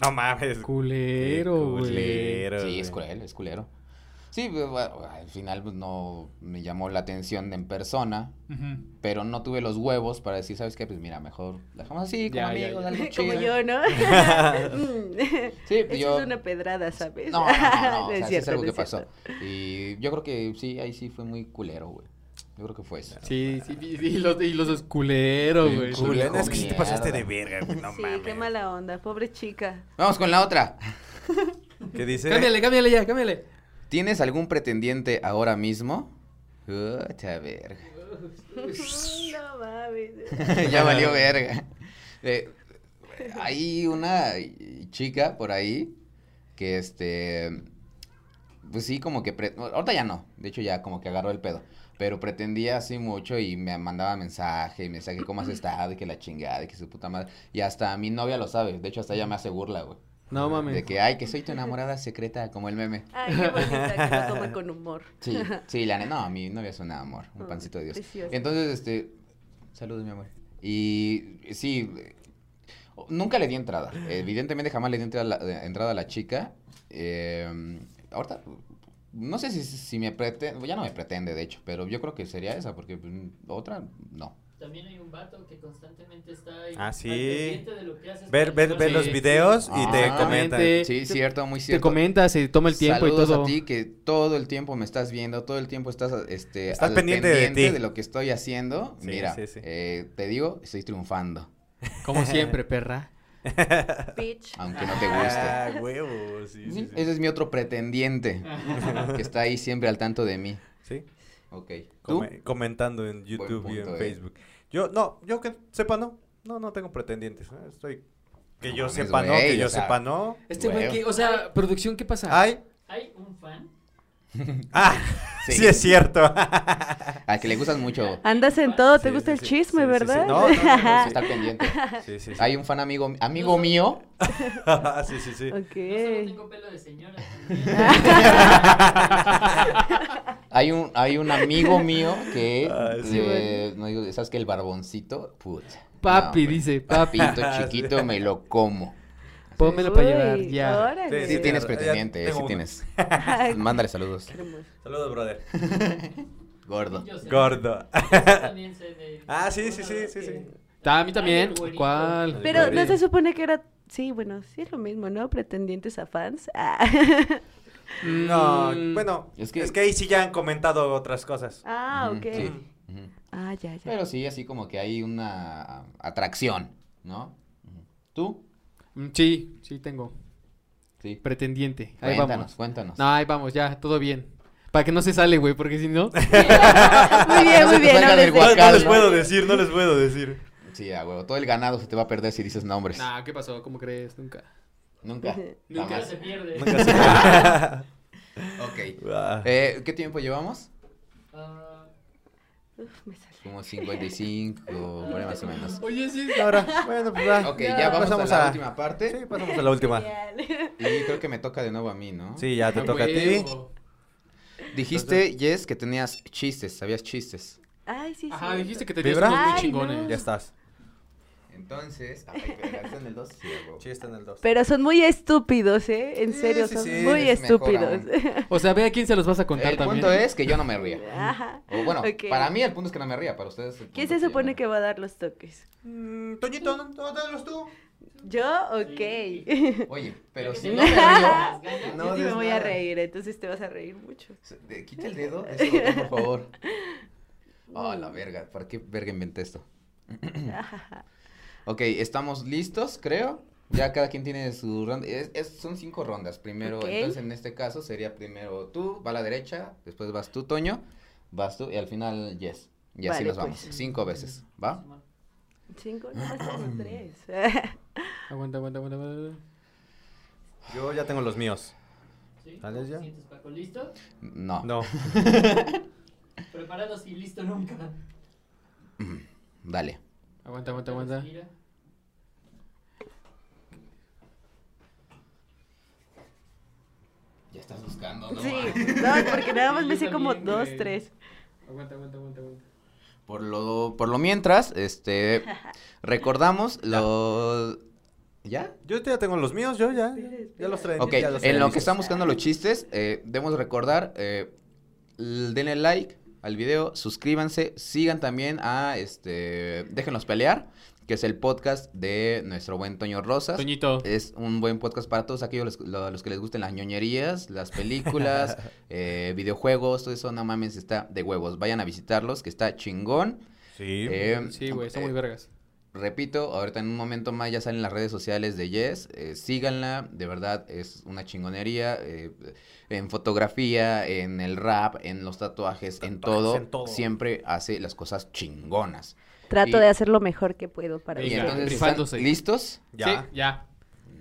No mames. Culero, culero, Sí, es cruel, es culero. Sí, pues, bueno, al final pues, no me llamó la atención en persona. Pero no tuve los huevos para decir, ¿sabes qué? Pues mira, mejor la dejamos así, como Ya, amigos, ya. algo Como yo, ¿no? Sí, pues Eso yo... es una pedrada, ¿sabes? No, no, no, no, o es sí cierto, es algo no que pasó. Y yo creo que sí, ahí sí fue muy culero, güey. Yo creo que fue eso. Sí, sí, y, y los, y los culeros, güey. Culero, es que sí te pasaste de verga, güey. No sí, mames. qué mala onda, pobre chica. Vamos con la otra. ¿Qué dice? Cámbiale, cámbiale ya, cámbiale. ¿Tienes algún pretendiente ahora mismo? Puta verga. no mames. ya valió verga. Eh, hay una chica por ahí que este pues sí como que pre- ahorita ya no, de hecho ya como que agarró el pedo, pero pretendía así mucho y me mandaba mensaje, y me decía que cómo has estado y que la chingada y que su puta madre y hasta mi novia lo sabe, de hecho hasta ella me hace burla, güey. No mames. De que ay, que soy tu enamorada secreta como el meme. Ay, qué bonita, que lo toma con humor. Sí, sí, la no, mi novia es un amor, un Oh, pancito de Dios. preciosa. Entonces, este, saludos, mi amor. Y sí, nunca le di entrada. Evidentemente jamás le di entrada, a la- entrada a la chica. Eh, ahorita, no sé si, si me pretende, ya no me pretende, de hecho, pero yo creo que sería esa, porque pues, otra, no. También hay un vato que constantemente está ahí Ah, sí. pendiente de lo que haces Ver, ver, ver Sí, los videos y te Ah, comentan. exactamente. Sí, cierto, muy Te cierto. comenta, se toma el tiempo Saludos y todo. a ti que todo el tiempo me estás viendo, todo el tiempo estás este Estás al pendiente de ti. lo que estoy haciendo. Sí, Mira, sí, sí. eh, te digo, estoy triunfando, Como siempre, perra. Bitch. aunque no te guste. Ah, huevo, sí, sí, Sí, sí. Ese es mi otro pretendiente que está ahí siempre al tanto de mí. Sí, Ok. ¿Tú? come- comentando en YouTube y en eh. Facebook. Yo, no, yo que sepa, no. No, no tengo pretendientes. ¿eh? Estoy... Que No yo mames, sepa, no. Que o yo sea- sepa, no. Este güey que, o sea, producción, ¿qué pasa? Ay. Hay un fan Ah, Sí. sí, es cierto. Al que le gustan mucho. Andas en todo, te Sí, gusta sí, el sí, chisme, sí, sí, sí. ¿verdad? No, no, no, Estar pendiente. Sí, sí, sí. Hay un fan amigo, amigo mío. sí, sí, sí. No tengo pelo de señora. Hay un, hay un amigo mío que, Ah, sí, eh, no digo, ¿sabes qué? El barboncito, puta. Papi, No, dice, papi. Papito sí. chiquito, me lo como. Pónmelo para llevar, ya. órale. Sí, Sí, tienes pretendiente, sí tienes. Mándale saludos. Saludos, brother. Gordo. Gordo. Ah, sí, sí, sí, sí, que- sí. A mí también. ¿Cuál? Pero no se supone que era... Sí, bueno, sí es lo mismo, ¿no? Pretendientes a fans. Ah, No, Mm, bueno, Es es que- que... ahí sí ya han comentado otras cosas. Ah, ok. sí. Ah, ya, ya. Pero sí, así como que hay una atracción, ¿no? ¿Tú? Mm, Sí, sí tengo. Sí. Pretendiente. Ahí Cuéntanos, vamos. cuéntanos. No, ahí vamos, ya, todo bien. Para que no se sale, güey, porque si no. Muy bien, muy bien. no les guacal. ¿no? decir, no les puedo decir. Sí, a huevo. Todo el ganado se te va a perder si dices nombres. Nah, ¿qué pasó? ¿Cómo crees? Nunca. Nunca. Nunca se pierde. Nunca se- Ok. Ah. Eh, ¿Qué tiempo llevamos? Ah, Uf, me sale. Como 55, por ahí más o menos. Oye, sí. Ahora, bueno, pues va. Ok, ya vamos Pasamos a la a- última parte. Sí, pasamos a la última. Genial. Y creo que me toca de nuevo a mí, ¿no? Sí, ya te A toca a ti. Dijiste, Jess, que tenías chistes, sabías chistes. Ay, sí, Ajá, sí. dijiste que tenías ¿Vibra? unos muy chingones. no. Ya estás. Entonces, ay, pero ¿está en el 2? Sí. Sí, está en el 2. Pero son muy estúpidos, ¿eh? En Sí, serio, sí, son sí, muy es estúpidos. O sea, ve a quién se los vas a contar El también. punto es que yo no me ría. Ajá. O bueno, para mí el punto es que no me ría, para ustedes. el ¿Quién se supone que va a dar los toques? Mm, Toñito, ¿no? ¿No? Dalos tú. ¿Yo? Ok. Oye, pero si no me río. No Yo sí me voy a reír, entonces te vas a reír mucho. Quita el dedo, botón, por favor. Oh, la verga, ¿para qué verga inventé esto? ok, estamos listos, creo. Ya cada quien tiene su ronda. Es- es- son cinco rondas. Primero, entonces en este caso sería primero tú, va a la derecha, después vas tú, Toño, vas tú y al final Yes. Y así Vale, nos pues. vamos. Cinco veces, ¿va? Cinco, no, tres. Aguanta, aguanta, aguanta, aguanta. Yo ya tengo los míos. ¿Sí? ¿Sales ya? ¿Sientes, Paco? ¿Listo? No. No. Preparados y listo nunca. Dale. Aguanta, aguanta, aguanta. Respira. Ya estás buscando, ¿no? Sí, no, porque nada más me sé como también, dos, güey. tres. Aguanta, aguanta, aguanta, aguanta. Por lo, por lo mientras, este, recordamos los... ¿Ya? Yo ya tengo los míos, yo ya. Ya, los traen. Ok, ya los en lo que están buscando los chistes, eh, debemos recordar, eh, denle like al video, suscríbanse, sigan también a, este, déjenlos pelear, que es el podcast de nuestro buen Toño Rosas. Toñito. Es un buen podcast para todos aquellos los, lo- los que les gusten las ñoñerías, las películas, eh, videojuegos, todo eso, no mames, está de huevos. Vayan a visitarlos, que está chingón. Sí. Eh, Sí, güey, está muy vergas. Repito, ahorita en un momento más ya salen las redes sociales de Yes, eh, síganla, de verdad es una chingonería, eh, en fotografía, en el rap, en los tatuajes, en, todo, en todo. siempre hace las cosas chingonas. Trato Y- de hacer lo mejor que puedo para Y entonces, ¿están listos? Ya. Sí, ya.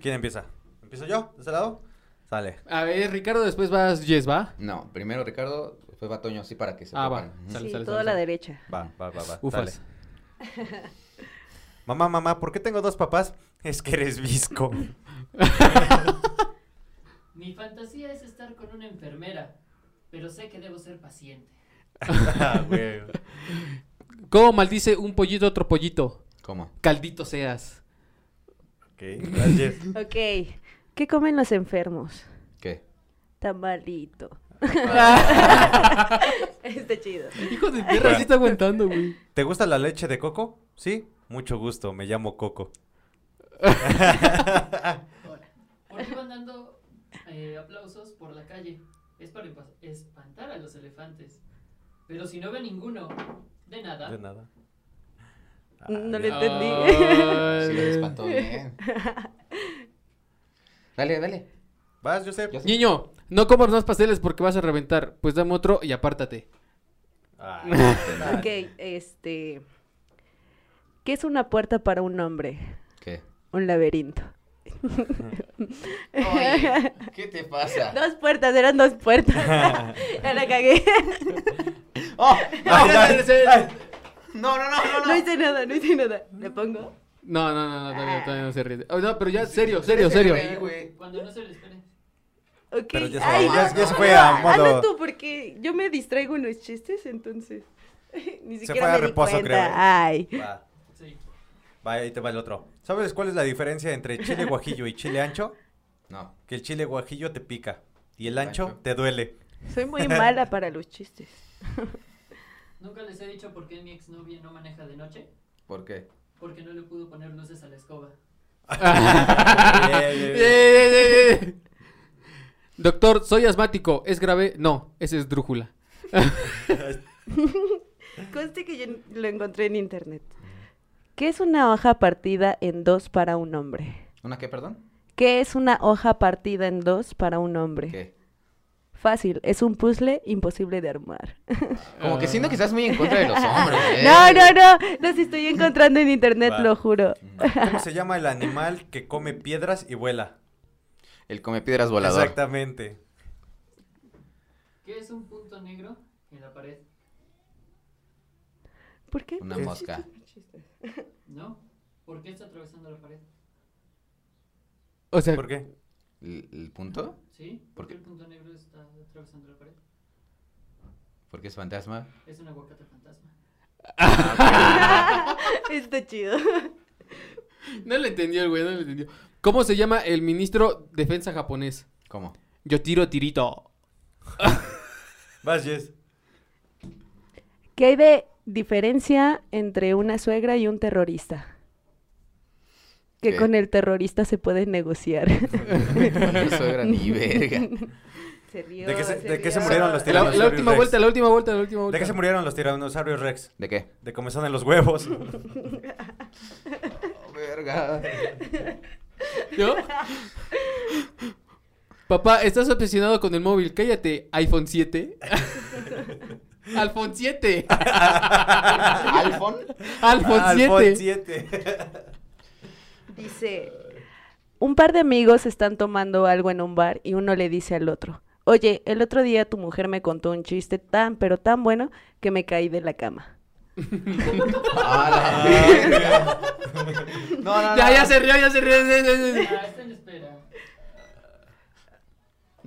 ¿Quién empieza? ¿Empiezo yo? ¿De ese lado? Sale. A ver, Ricardo, después vas Jess, ¿va? No, primero Ricardo, después va Toño, así para que se Ah, va. preparen. Ujú. Sale, Sí, sale, todo a sale, la derecha. Va, va, va, va. Ufas. Mamá, mamá, ¿por qué tengo dos papás? Es que eres visco. Mi fantasía es estar con una enfermera, pero sé que debo ser paciente. Ah, güey. ¿Cómo maldice un pollito a otro pollito? ¿Cómo? Caldito seas. Ok, gracias. Ok, ¿qué comen los enfermos? ¿Qué? Tamalito. Está chido. Hijo de perra, sí está aguantando, güey. ¿Te gusta la leche de coco? Sí. Mucho gusto, me llamo Coco. ¿Por qué van dando eh, aplausos por la calle? Es para espantar a los elefantes. Pero si no ve ninguno, de nada. De nada. No le entendí. Sí, los espantó bien. Dale, dale. ¿Vas, Joseph? Yo sí. Niño, no comas más pasteles porque vas a reventar. Pues dame otro y apártate. Ay, Ok, este... ¿Qué es una puerta para un hombre? ¿Qué? Un laberinto. Oye, ¿qué te pasa? Dos puertas, eran dos puertas. ya la cagué. ¡Oh! Ay, ay, ay. No, no, no, no, No no. hice nada, no hice nada. ¿Le pongo? No, no, no, no, todavía, todavía no se ríe. Oh, no, pero ya, serio, serio, serio. Cuando no se le espere. Ok. Pero ya se Ay, fue- ya- no, ya se fue a modo- hazlo tú, porque yo me distraigo en los chistes, entonces. Ni Se siquiera fue a me di reposo, cuenta. creo, ¿eh? Ay. Va, ahí te va el otro. ¿Sabes cuál es la diferencia entre chile guajillo y chile ancho? No. Que el chile guajillo te pica y el ancho Ancho. te duele. Soy muy mala para los chistes. ¿Nunca les he dicho por qué mi exnovia no maneja de noche? ¿Por qué? Porque no le pudo poner luces a la escoba. Doctor, soy asmático. ¿Es grave? No, ese es drújula. Conste que yo lo encontré en internet. ¿Qué es una hoja partida en dos para un hombre? ¿Una qué, perdón? ¿Qué es una hoja partida en dos para un hombre? ¿Qué? Fácil, es un puzzle imposible de armar. Como que siento que estás muy en contra de los hombres. ¿eh? No, no, no, los estoy encontrando en internet, Va. lo juro. ¿Cómo se llama el animal que come piedras y vuela? El come piedras volador. Exactamente. ¿Qué es un punto negro en la pared? ¿Por qué? Una ¿Por qué mosca. ¿No? ¿Por qué está atravesando la pared? O sea, ¿Por qué? ¿El, el punto? ¿Sí? ¿Por ¿Por qué? qué el punto negro está atravesando la pared? Porque es fantasma. Es un aguacate fantasma. Está chido. no le entendió el güey, no le entendió. ¿Cómo se llama el ministro defensa japonés? ¿Cómo? Yo tiro tirito. Vas, Jess. ¿Qué hay de diferencia entre una suegra y un terrorista? Que ¿Qué? con el terrorista se puede negociar. Mi suegra ni verga. Se rió, ¿De qué se- de qué se murieron los La, tiranosaurios la última Rex? vuelta, la última vuelta, la última vuelta. ¿De qué se murieron los tiranosaurios Rex? ¿De qué? De comezón en los huevos. Oh, verga. ¿Yo? Papá, estás obsesionado con el móvil. Cállate, iPhone 7. iPhone 7. ¿Alfon? Alfon 7. 7. Dice, un par de amigos están tomando algo en un bar y uno le dice al otro, oye, el otro día tu mujer me contó un chiste tan, pero tan bueno que me caí de la cama. ¡A la verga! No, no, no. Ya, ya se rió, ya se rió. ya, ya, ya. Ah, está en espera.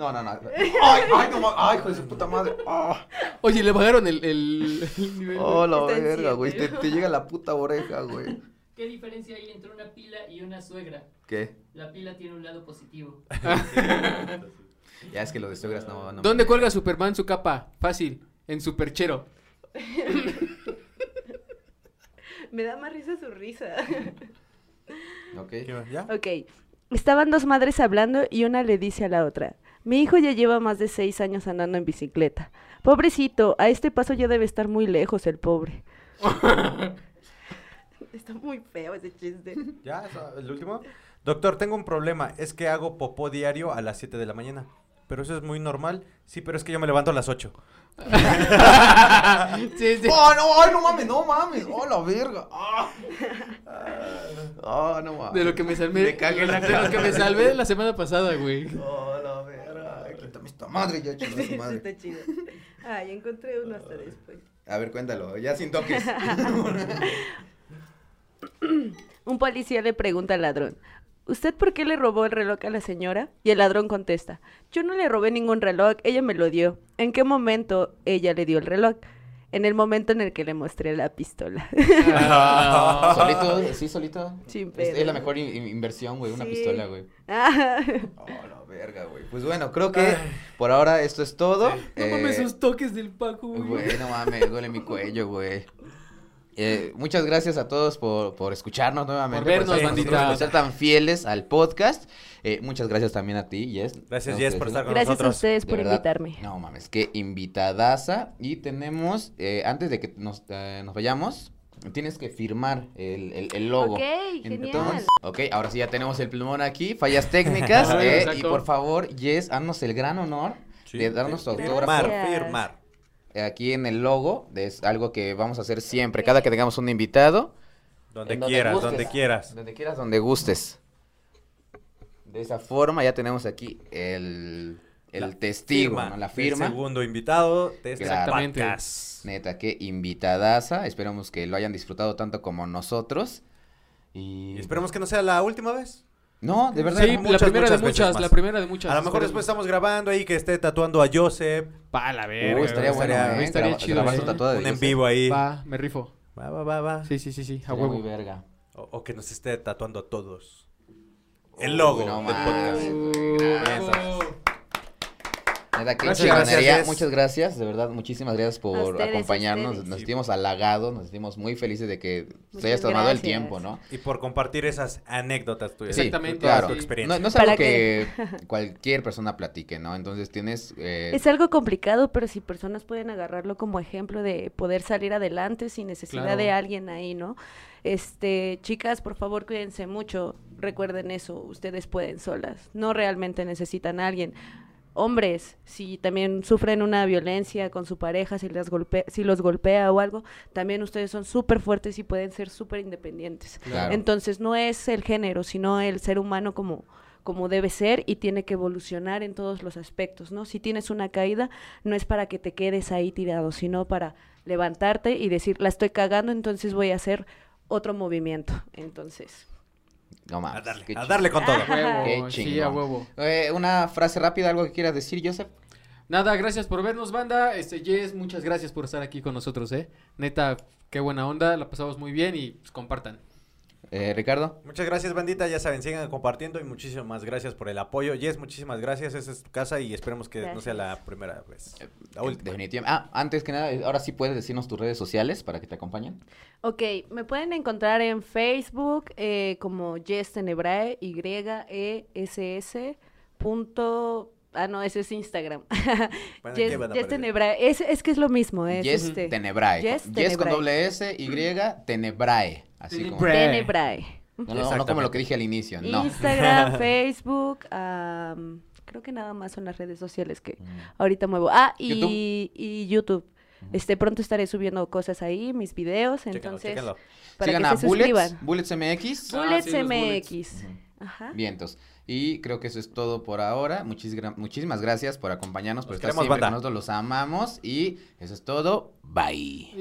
No, no, no. Ay, ay, no, ay, hijo de su puta madre. Ah. Oye, le bajaron el, el, el nivel. Oh, la Está en verga, güey. Te, siete. te llega la puta oreja, güey. ¿Qué diferencia hay entre una pila y una suegra? ¿Qué? La pila tiene un lado positivo. Ya es que lo de suegras no. no ¿Dónde cuelga Superman su capa? Fácil, en su perchero. Me da más risa su risa. Ok. ¿Ya? ok, estaban dos madres hablando y una le dice a la otra, mi hijo ya lleva más de seis años andando en bicicleta. Pobrecito, a este paso ya debe estar muy lejos el pobre. Está muy feo ese chiste. ¿Ya? ¿Eso- ¿El último? Doctor, tengo un problema. Es que hago popó diario a las 7 de la mañana. Pero eso es muy normal. Sí, pero es que yo me levanto a las 8. Sí, sí. ¡Oh, no! ¡Ay, no mames! ¡No mames! ¡Oh, la verga! ¡Ah! ¡Oh, no mames! De lo que me salvé. Me cagué en la de lo que me salvé la semana pasada, güey. ¡Oh, la verga! Ay, Quítame esta madre ya, chingada su madre. Está chido. Ay, encontré uno hasta después. A ver, cuéntalo. Ya sin toques. Un policía le pregunta al ladrón, ¿usted por qué le robó el reloj a la señora? Y el ladrón contesta, yo no le robé ningún reloj, ella me lo dio. ¿En qué momento ella le dio el reloj? En el momento en el que le mostré la pistola. Ah. ¿Solito? ¿Sí, solito? Sin Es, pedo. es la mejor in- inversión, güey. Una Sí. pistola, güey. Ah, Oh, la verga, güey. Pues bueno, creo que por ahora esto es todo. No mames, Eh, esos toques del Paco, güey. Güey, no mames, duele mi cuello, güey. Eh, muchas gracias a todos por, por escucharnos nuevamente. Por vernos, bandita. por ser tan fieles al podcast. Eh, muchas gracias también a ti, Jess. Gracias, Jess, por estar con Gracias a nosotros. ustedes De por verdad, invitarme. No mames, qué invitadaza. Y tenemos, eh, antes de que nos, eh, nos vayamos, tienes que firmar el, el- el logo. Ok, genial. Entonces, ok, ahora sí ya tenemos el plumón aquí, fallas técnicas. Eh, y por favor, Jess, haznos el gran honor Sí, de darnos tu autógrafo Firmar, firmar. Aquí en el logo. Es algo que vamos a hacer siempre, cada que tengamos un invitado. Donde quieras, donde quieras. Donde quieras, donde gustes. De esa forma ya tenemos aquí el, el La testigo, firma ¿no? La firma. segundo invitado de este. Exactamente. podcast. Neta, qué invitadaza. Esperamos que lo hayan disfrutado tanto como nosotros. Y... Y esperemos que no sea la última vez. No, de verdad. Sí, no. la muchas, primera de muchas la primera de muchas. A lo mejor después estamos grabando ahí que esté tatuando a Joseph. Pa la Uy, verga. estaría bueno, estaría- ¿eh? estaría Graba- chido, grabar ¿eh? de Un en vivo ahí. Va, me rifo. Va, va, va, va. Sí, sí, sí, sí, a huevo. muy verga. O, o que nos esté tatuando a todos. El logo Uy, no del podcast. Neta, qué Gracias, chingonería. gracias, Jess. Muchas gracias, de verdad, muchísimas gracias por ustedes, acompañarnos. Nos sentimos halagados, nos sentimos muy felices de que Muchas hayas tomado el tiempo, ¿no? Y por compartir esas anécdotas tuyas. Sí, Exactamente, claro. Tu experiencia. No, no es Para algo que cualquier persona platique, ¿no? Entonces tienes... eh, Es algo complicado, pero si personas pueden agarrarlo como ejemplo de poder salir adelante sin necesidad Claro. de alguien ahí, ¿no? Este, chicas, por favor, cuídense mucho. Recuerden eso, ustedes pueden solas. No realmente necesitan a alguien. Hombres, si también sufren una violencia con su pareja, si, las golpea, si los golpea o algo, también ustedes son súper fuertes y pueden ser súper independientes. Claro. Entonces no es el género, sino el ser humano como como debe ser y tiene que evolucionar en todos los aspectos, ¿no? Si tienes una caída, no es para que te quedes ahí tirado, sino para levantarte y decir, la estoy cagando, entonces voy a hacer otro movimiento. Entonces, No mames. A darle, qué a darle con todo. Huevo, Qué sí, chingón. a huevo. Eh, una frase rápida, algo que quieras decir, Joseph. Nada, gracias por vernos, banda. Este, Jess, muchas gracias por estar aquí con nosotros, eh. Neta, qué buena onda, la pasamos muy bien y pues, compartan. Eh, Ricardo. Muchas gracias, bandita. Ya saben, sigan compartiendo y muchísimas gracias por el apoyo. Yes, muchísimas gracias. Esa es tu casa y esperemos que no sea la primera vez. La última. Definitivamente. Ah, antes que nada, eh, ahora sí puedes decirnos tus redes sociales para que te acompañen. ok, me pueden encontrar en Facebook eh, como Jess Tenebrae, Y-E-S-S, punto... Ah, no, ese es Instagram. Bueno, Jess, ¿qué van a Jess aparecer? Tenebrae, es, es que es lo mismo, es Yes este... Tenebrae. Yes Yes, con doble S, Y, Tenebrae. Así como. Tenebrae. No, no, no como lo que dije al inicio, no. Instagram, Facebook, am, creo que nada más son las redes sociales que Mm. ahorita muevo. Ah, y YouTube. Y YouTube. Este, pronto estaré subiendo cosas ahí, mis videos, Chéquenlo, entonces, chéquenlo. para Sigan que a se Bullets, suscriban. Bullets MX. Ah, Bullets sí, los MX. Ajá. Vientos. Y creo que eso es todo por ahora. Muchis muchísimas gracias por acompañarnos, por Los estar queremos, siempre banda. con nosotros. Los amamos. Y eso es todo. Bye.